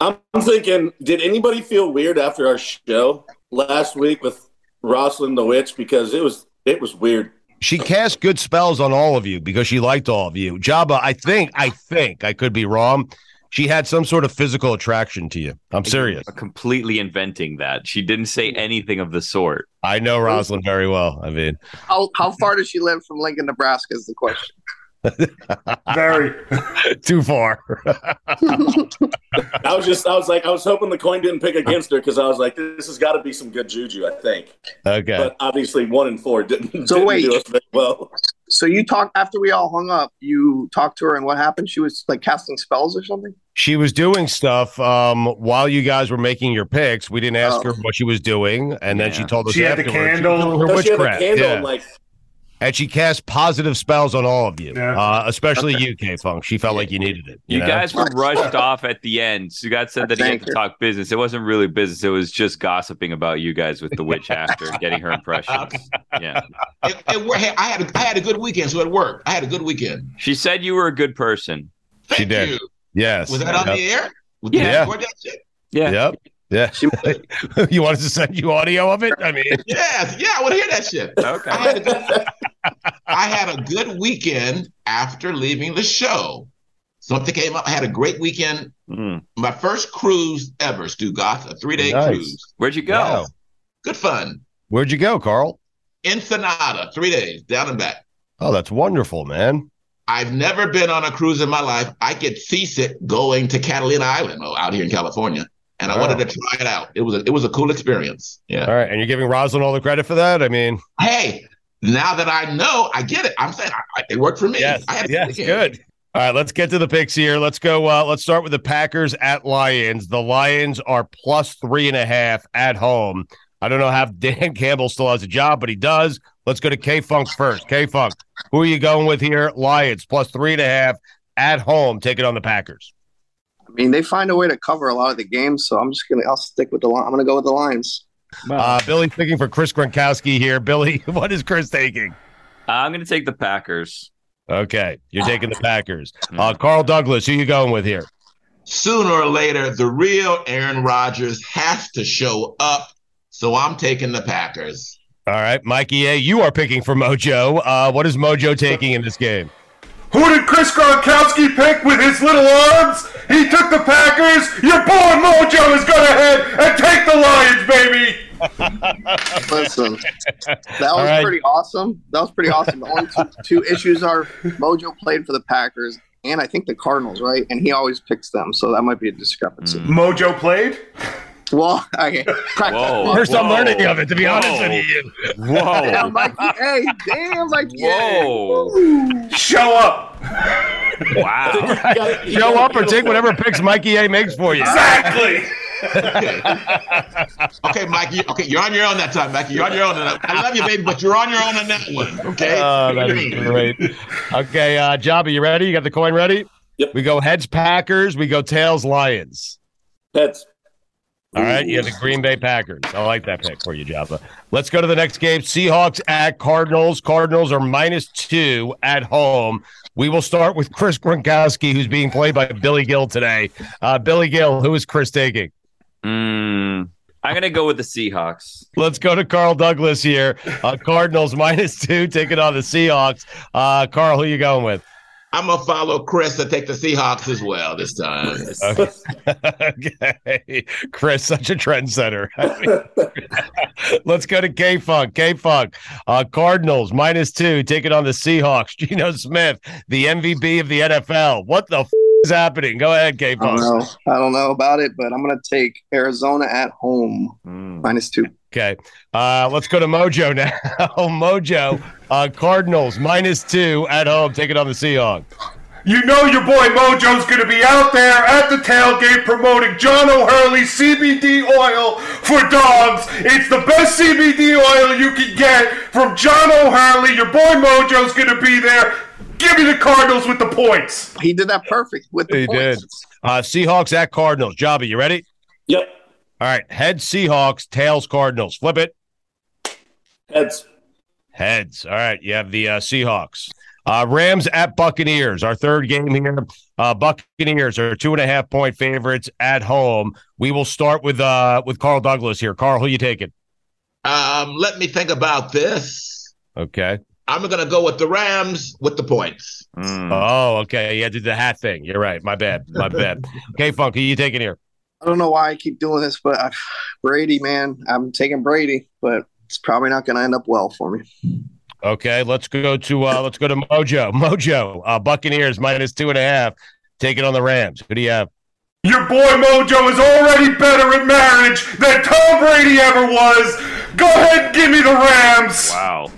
I'm thinking, did anybody feel weird after our show last week with Rosalind the Witch? Because it was it was weird. She cast good spells on all of you because she liked all of you. Joba, I think, I think, I could be wrong. She had some sort of physical attraction to you. I'm serious. Completely inventing that. She didn't say anything of the sort. I know Rosalind very well. I mean, How how far does she live from Lincoln, Nebraska? Is the question. [laughs] Very. [laughs] too far. [laughs] I was just I was like I was hoping the coin didn't pick against her because I was like this has got to be some good juju. I think, okay. but obviously one and four didn't. So didn't wait. do us very well. So you talked after we all hung up. You talked to her, and what happened? She was like casting spells or something. She was doing stuff um, while you guys were making your picks. We didn't ask Oh. her what she was doing, and then she told us She had the candle. She her she had the witchcraft. candle yeah. like and she cast positive spells on all of you, Yeah. uh, especially you, K Funk. She felt like you needed it. You know? guys were rushed off at the end. So God said that he had to talk business. It wasn't really business. It was just gossiping about you guys with the witch after getting her impressions. Yeah. It, it, hey, I had a, I had a good weekend, so it worked. I had a good weekend. She said you were a good person. Thank She did. you. Yes. Was that on the air? Was Yeah. that that shit? Yeah. Yep. Yeah. She [laughs] you want us to send you audio of it? I mean, [laughs] Yes, yeah, I want to hear that shit. I Okay. had, good, I had a good weekend after leaving the show. Something came up. I had a great weekend. Mm. My first cruise ever, Stugotz, a three day Nice. cruise. Where'd you go? Wow. Good fun. where'd you go, Carl? Ensenada, three days, down and back. Oh, that's wonderful, man. I've never been on a cruise in my life. I get seasick going to Catalina Island, oh, out here in California, and I Wow. wanted to try it out. It was a, it was a cool experience. Yeah. All right, and you're giving Rosalind all the credit for that. I mean, Hey, now that I know, I get it. I'm saying I, I, it worked for me. yes, I yes, good. All right, let's get to the picks here. Let's go. Uh, let's start with the Packers at Lions. The Lions are plus three and a half at home. I don't know how [laughs] Dan Campbell still has a job, but he does. Let's go to K Funk first. K Funk, who are you going with here? Lions plus three and a half at home, taking on the Packers. I mean, they find a way to cover a lot of the games, so I'm just gonna. I'll stick with the. Li- I'm gonna go with the Lions. Uh, Billy's picking for Chris Gronkowski here. [laughs] Billy, what is Chris taking? I'm going to take the Packers. Okay, you're taking the Packers. Uh, Carl Douglas, who are you going with here? Sooner or later, the real Aaron Rodgers has to show up. So I'm taking the Packers. All right, Mikey A, you are picking for Mojo. Uh, what is Mojo taking in this game? Who did Chris Gronkowski pick with his little arms? He took the Packers. Your boy Mojo is going to head and take the Lions, baby. [laughs] Listen, that was All right. pretty awesome. That was pretty awesome. The only two, two issues are Mojo played for the Packers and I think the Cardinals, right? And he always picks them, so that might be a discrepancy. Mojo played. Well, okay. Practice. Whoa. First I'm learning of it, to be honest Whoa. with you. Whoa. [laughs] Damn, like, Hey, damn, Mikey. Whoa. Show up. Wow. [laughs] Show up or take whatever picks Mikey A makes for you. Exactly. [laughs] Okay, Mike. You, okay, you're on your own that time, Mikey. You're on your own. I love you, baby, but you're on your own on that one. Okay. Oh, that is great. Okay, uh, Jobby, you ready? You got the coin ready? Yep. We go heads Packers. We go tails Lions. Heads. All right, you have the Green Bay Packers. I like that pick for you, Joba. Let's go to the next game. Seahawks at Cardinals. Cardinals are minus two at home. We will start with Chris Gronkowski, who's being played by Billy Gill today. Uh, Billy Gill, who is Chris taking? Mm, I'm gonna go with the Seahawks. Let's go to Carl Douglas here. Uh, Cardinals [laughs] minus two, taking on the Seahawks. Uh, Carl, who are you going with? I'm gonna follow Chris to take the Seahawks as well this time. [laughs] okay. Chris, such a trendsetter. [laughs] Let's go to K Funk. K Funk. Uh, Cardinals minus two, taking on the Seahawks. [laughs] Geno Smith, the MVP of the NFL. What the f- is happening? Go ahead, K I don't know. I don't know about it, but I'm gonna take Arizona at home Mm. minus two. Okay. Uh, let's go to Mojo now. [laughs] Mojo, uh, Cardinals minus two at home, taking on the Seahawks. You know your boy Mojo's gonna be out there at the tailgate promoting John O'Hurley CBD oil for dogs. It's the best CBD oil you can get from John O'Hurley. Your boy Mojo's gonna be there. Give me the Cardinals with the points. He did that perfect with the He points. did. Uh, Seahawks at Cardinals. Jobby, you ready? Yep. All right. Head Seahawks, tails Cardinals. Flip it. Heads. Heads. All right. You have the uh, Seahawks. Uh, Rams at Buccaneers. Our third game here. Uh, Buccaneers are two and a half point favorites at home. We will start with uh with Carl Douglas here. Carl, who you taking? Um, let me think about this. Okay. I'm gonna go with the Rams with the points. Mm. Oh, okay. Yeah, did the hat thing. You're right. My bad. My bad. [laughs] Okay, Funk, who you taking here? I don't know why I keep doing this, but I, Brady, man, I'm taking Brady, but it's probably not going to end up well for me. Okay, let's go to uh let's go to Mojo. Mojo, uh Buccaneers minus two and a half, taking on the Rams. Who do you have? Your boy Mojo is already better at marriage than Tom Brady ever was. Go ahead and give me the Rams Wow.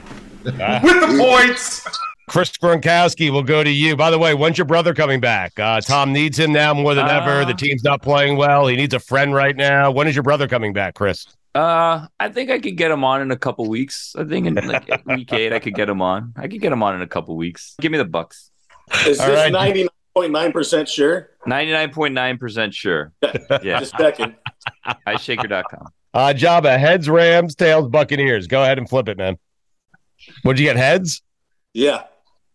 With the points. Chris Gronkowski will go to you. By the way, when's your brother coming back? Uh, Tom needs him now more than ever. The team's not playing well. He needs a friend right now. When is your brother coming back, Chris? Uh, I think I could get him on in a couple weeks. I think in like [laughs] week eight, I could get him on. I could get him on in a couple weeks. Give me the Bucks. Is All this right. ninety nine point nine percent sure? Ninety nine point nine percent sure. [laughs] Yeah, Just checking. iShaker.com. Uh, Joba, heads, Rams, tails, Buccaneers. Go ahead and flip it, man. What'd you get? Heads? Yeah.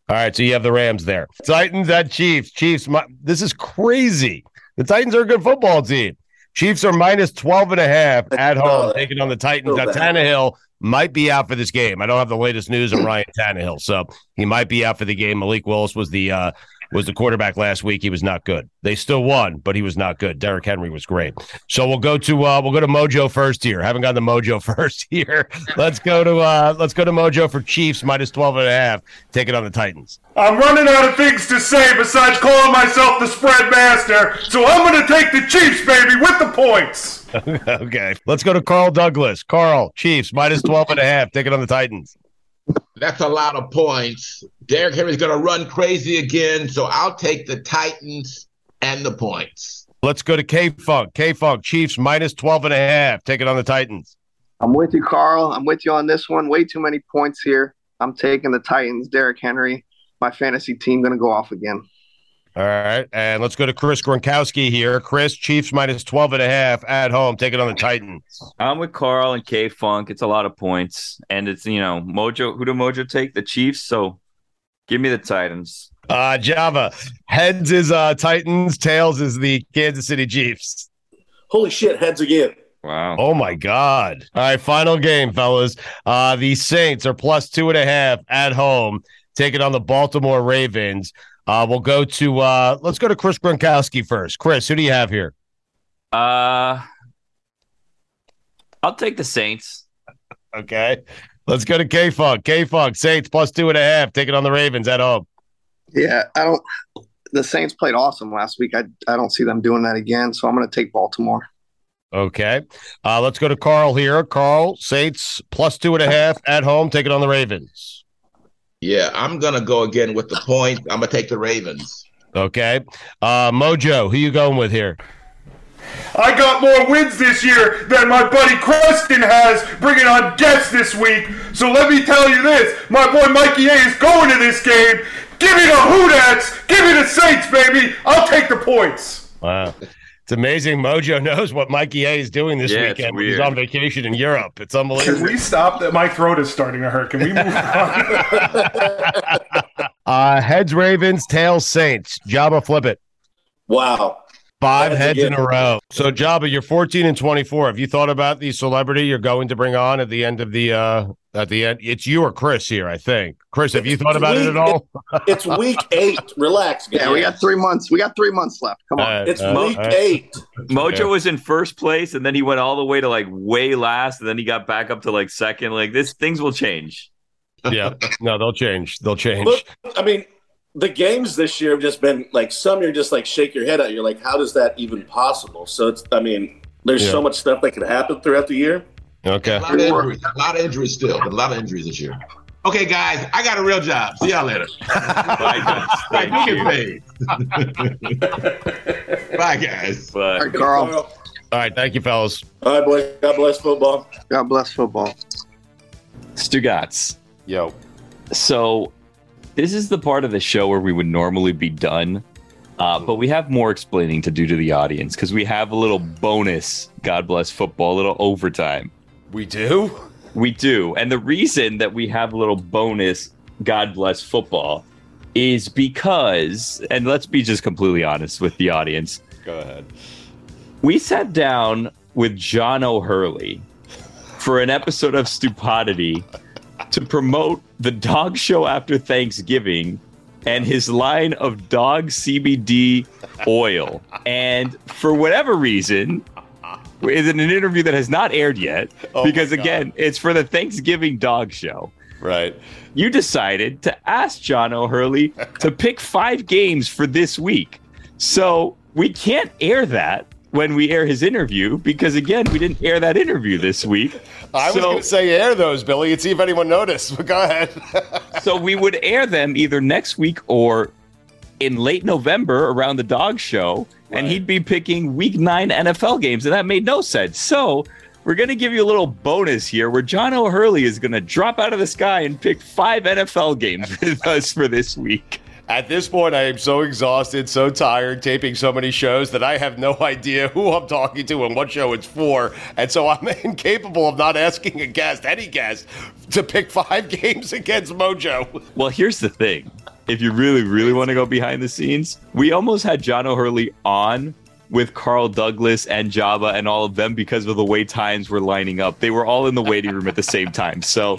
All right, so you have the Rams there. Titans at Chiefs. Chiefs, my, this is crazy. The Titans are a good football team. Chiefs are minus 12 and a half at home, taking on the Titans. Now, Tannehill might be out for this game. I don't have the latest news on [clears throat] Ryan Tannehill, so he might be out for the game. Malik Willis was the uh, was the quarterback last week. He was not good. They still won, but he was not good. Derrick Henry was great. So we'll go to uh, we'll go to Mojo first here. Haven't gotten the Mojo [laughs] first here. Let's go to uh, let's go to Mojo for Chiefs minus 12 and a half, taking on the Titans. I'm running out of things to say besides calling myself the spread master, so I'm going to take the Chiefs, baby, with the points. [laughs] okay. Let's go to Carl Douglas. Carl, Chiefs minus 12 and a half, taking on the Titans. That's a lot of points. Derrick Henry's gonna run crazy again, so I'll take the Titans and the points. Let's go to K Funk. K Funk, Chiefs minus 12 and a half, taking on the Titans. I'm with you, Carl. I'm with you on this one. Way too many points here. I'm taking the Titans. Derrick Henry, my fantasy team, going to go off again. All right. And let's go to Chris Gronkowski here. Chris, Chiefs minus 12 and a half at home, taking on the Titans. I'm with Carl and K Funk. It's a lot of points, and it's you know Mojo. Who do Mojo take? The Chiefs. So give me the Titans. Uh Joba. Heads is uh Titans, tails is the Kansas City Chiefs. Holy shit, heads again. Wow. Oh my God. All right, final game, fellas. Uh the Saints are plus two and a half at home, taking on the Baltimore Ravens. Uh we'll go to uh let's go to Chris Gronkowski first. Chris, who do you have here? Uh, I'll take the Saints. Okay. Let's go to K Funk. K Funk, Saints plus two and a half, taking on the Ravens at home. Yeah, I don't. The Saints played awesome last week. I I don't see them doing that again. So I'm going to take Baltimore. Okay. Uh, let's go to Carl here. Carl, Saints plus two and a half at home, taking on the Ravens. Yeah, I'm gonna go again with the point. I'm gonna take the Ravens. Okay. Uh, Mojo, who you going with here? I got more wins this year than my buddy Creston has, bringing on guests this week. So let me tell you this: my boy Mikey A is going to this game. Give me the Hoodats. Give me the Saints, baby. I'll take the points. Wow. It's amazing. Mojo [laughs] knows what Mikey A is doing this Yeah, weekend. He's on vacation in Europe. It's unbelievable. Can we stop that? My throat is starting to hurt. Can we move on? [laughs] Uh, heads Ravens, tails Saints. Joba, flip it. Wow. Five heads in a row. So, Joba, you're 14 and 24. Have you thought about the celebrity you're going to bring on at the end of the uh at the end? It's you or Chris here, I think. Chris, have you thought about it at all? It's week eight. Relax, guys. Yeah, we got three months. We got three months left. Come on. Uh, It's uh, week uh, eight. Mojo Yeah. was in first place, and then he went all the way to like way last, and then he got back up to like second. Like this, things will change. yeah. No, they'll change. They'll change. Look, I mean, the games this year have just been like some you're just like shake your head at. You're like, how does that even possible? So it's, I mean, there's Yeah. so much stuff that could happen throughout the year. Okay. A lot of injuries. A lot of injuries still. A lot of injuries this year. Okay, guys, I got a real job. See y'all later. [laughs] Bye, guys. Right, Thank you you. get paid. Bye, guys. But All right, Carl. All right. Thank you, fellas. All right, boys. God bless football. God bless football. Stugotz. Yo. So this is the part of the show where we would normally be done. Uh, but we have more explaining to do to the audience because we have a little bonus, God bless football, a little overtime. We do? We do. And the reason that we have a little bonus, God bless football, is because, and let's be just completely honest with the audience, Go ahead. we sat down with John O'Hurley for an episode of Stupidity to promote the dog show after Thanksgiving and his line of dog CBD oil. And for whatever reason, is in an interview that has not aired yet, Oh because again, it's for the Thanksgiving dog show. Right. You decided to ask John O'Hurley to pick five games for this week. So we can't air that when we air his interview because, again, we didn't air that interview this week. I was going to say air those, Billy, and see if anyone noticed. But go ahead. [laughs] so we would air them either next week or in late November around the dog show, and he'd be picking week nine NFL games, and that made no sense. So we're going to give you a little bonus here where John O'Hurley is going to drop out of the sky and pick five NFL games [laughs] with us for this week. At this point, I am so exhausted, so tired, taping so many shows that I have no [laughs] idea who I'm talking to and what show it's for. And so I'm [laughs] incapable of not asking a guest, any guest, to pick five [laughs] games against Mojo. Well, here's the thing. If you really, really want to go behind the scenes, we almost had John O'Hurley on with Carl Douglas and Joba and all of them because of the way times were lining up. They were all in the waiting room at the same time. So,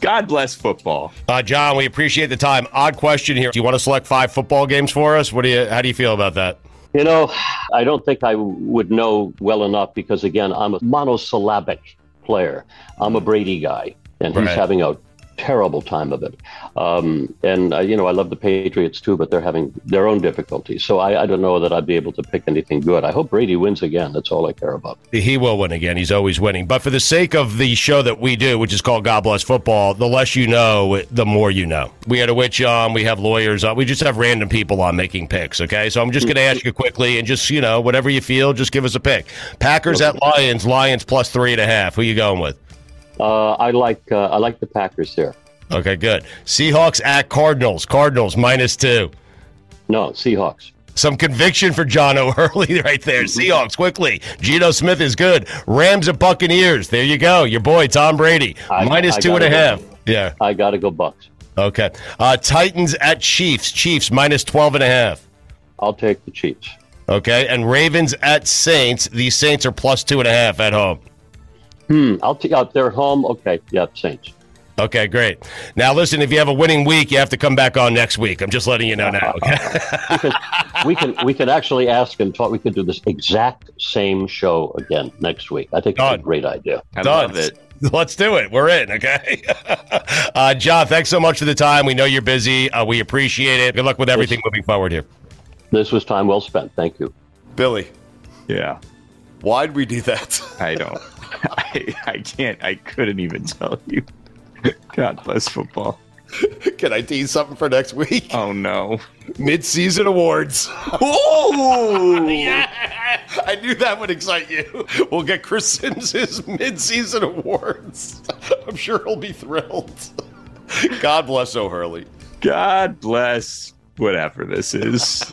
God bless football. Uh, John, we appreciate the time. Odd question here. Do you want to select five football games for us? What do you? How do you feel about that? You know, I don't think I would know well enough because, again, I'm a monosyllabic player. I'm a Brady guy, and he's Right. having a terrible time of it. Um, and, uh, you know, I love the Patriots too, but they're having their own difficulties. So I, I don't know that I'd be able to pick anything good. I hope Brady wins again. That's all I care about. He will win again. He's always winning. But for the sake of the show that we do, which is called God Bless Football, the less you know, the more you know. We had a witch on. We have lawyers on. We just have random people on making picks. Okay, so I'm just going to ask you quickly, and just you know, whatever you feel, just give us a pick. Packers at Lions. Lions plus three and a half. Who are you going with? Uh, I like uh, I like the Packers here. Okay, good. Seahawks at Cardinals. Cardinals minus two. No, Seahawks. Some conviction for John [laughs] O'Hurley right there. Seahawks quickly. Geno Smith is good. Rams at Buccaneers. There you go. Your boy Tom Brady I- minus I two and a gotta half. go. Yeah. I got to go Bucks. Okay. Uh, Titans at Chiefs. Chiefs minus 12 and a half. I'll take the Chiefs. Okay. And Ravens at Saints. The Saints are plus two and a half at home. Hmm. I'll take out their home. Okay. Yeah, Saints. Okay, great. Now, listen, if you have a winning week, you have to come back on next week. I'm just letting you know now. Okay. [laughs] we can we can actually ask and talk. We could do this exact same show again next week. I think that's a great idea. Done. Love it. Let's do it. We're in. Okay. [laughs] uh, John, thanks so much for the time. We know you're busy. Uh, we appreciate it. Good luck with everything moving forward here. This was time well spent. Thank you. Billy. Yeah. Why'd we do that? I don't. [laughs] I, I can't. I couldn't even tell you. God bless football. Can I tease something for next week? Oh no. Mid-season awards. Oh [laughs] yeah! I knew that would excite you. We'll get Chris Simms his mid-season awards. I'm sure he'll be thrilled. God bless O'Hurley. God bless whatever this is.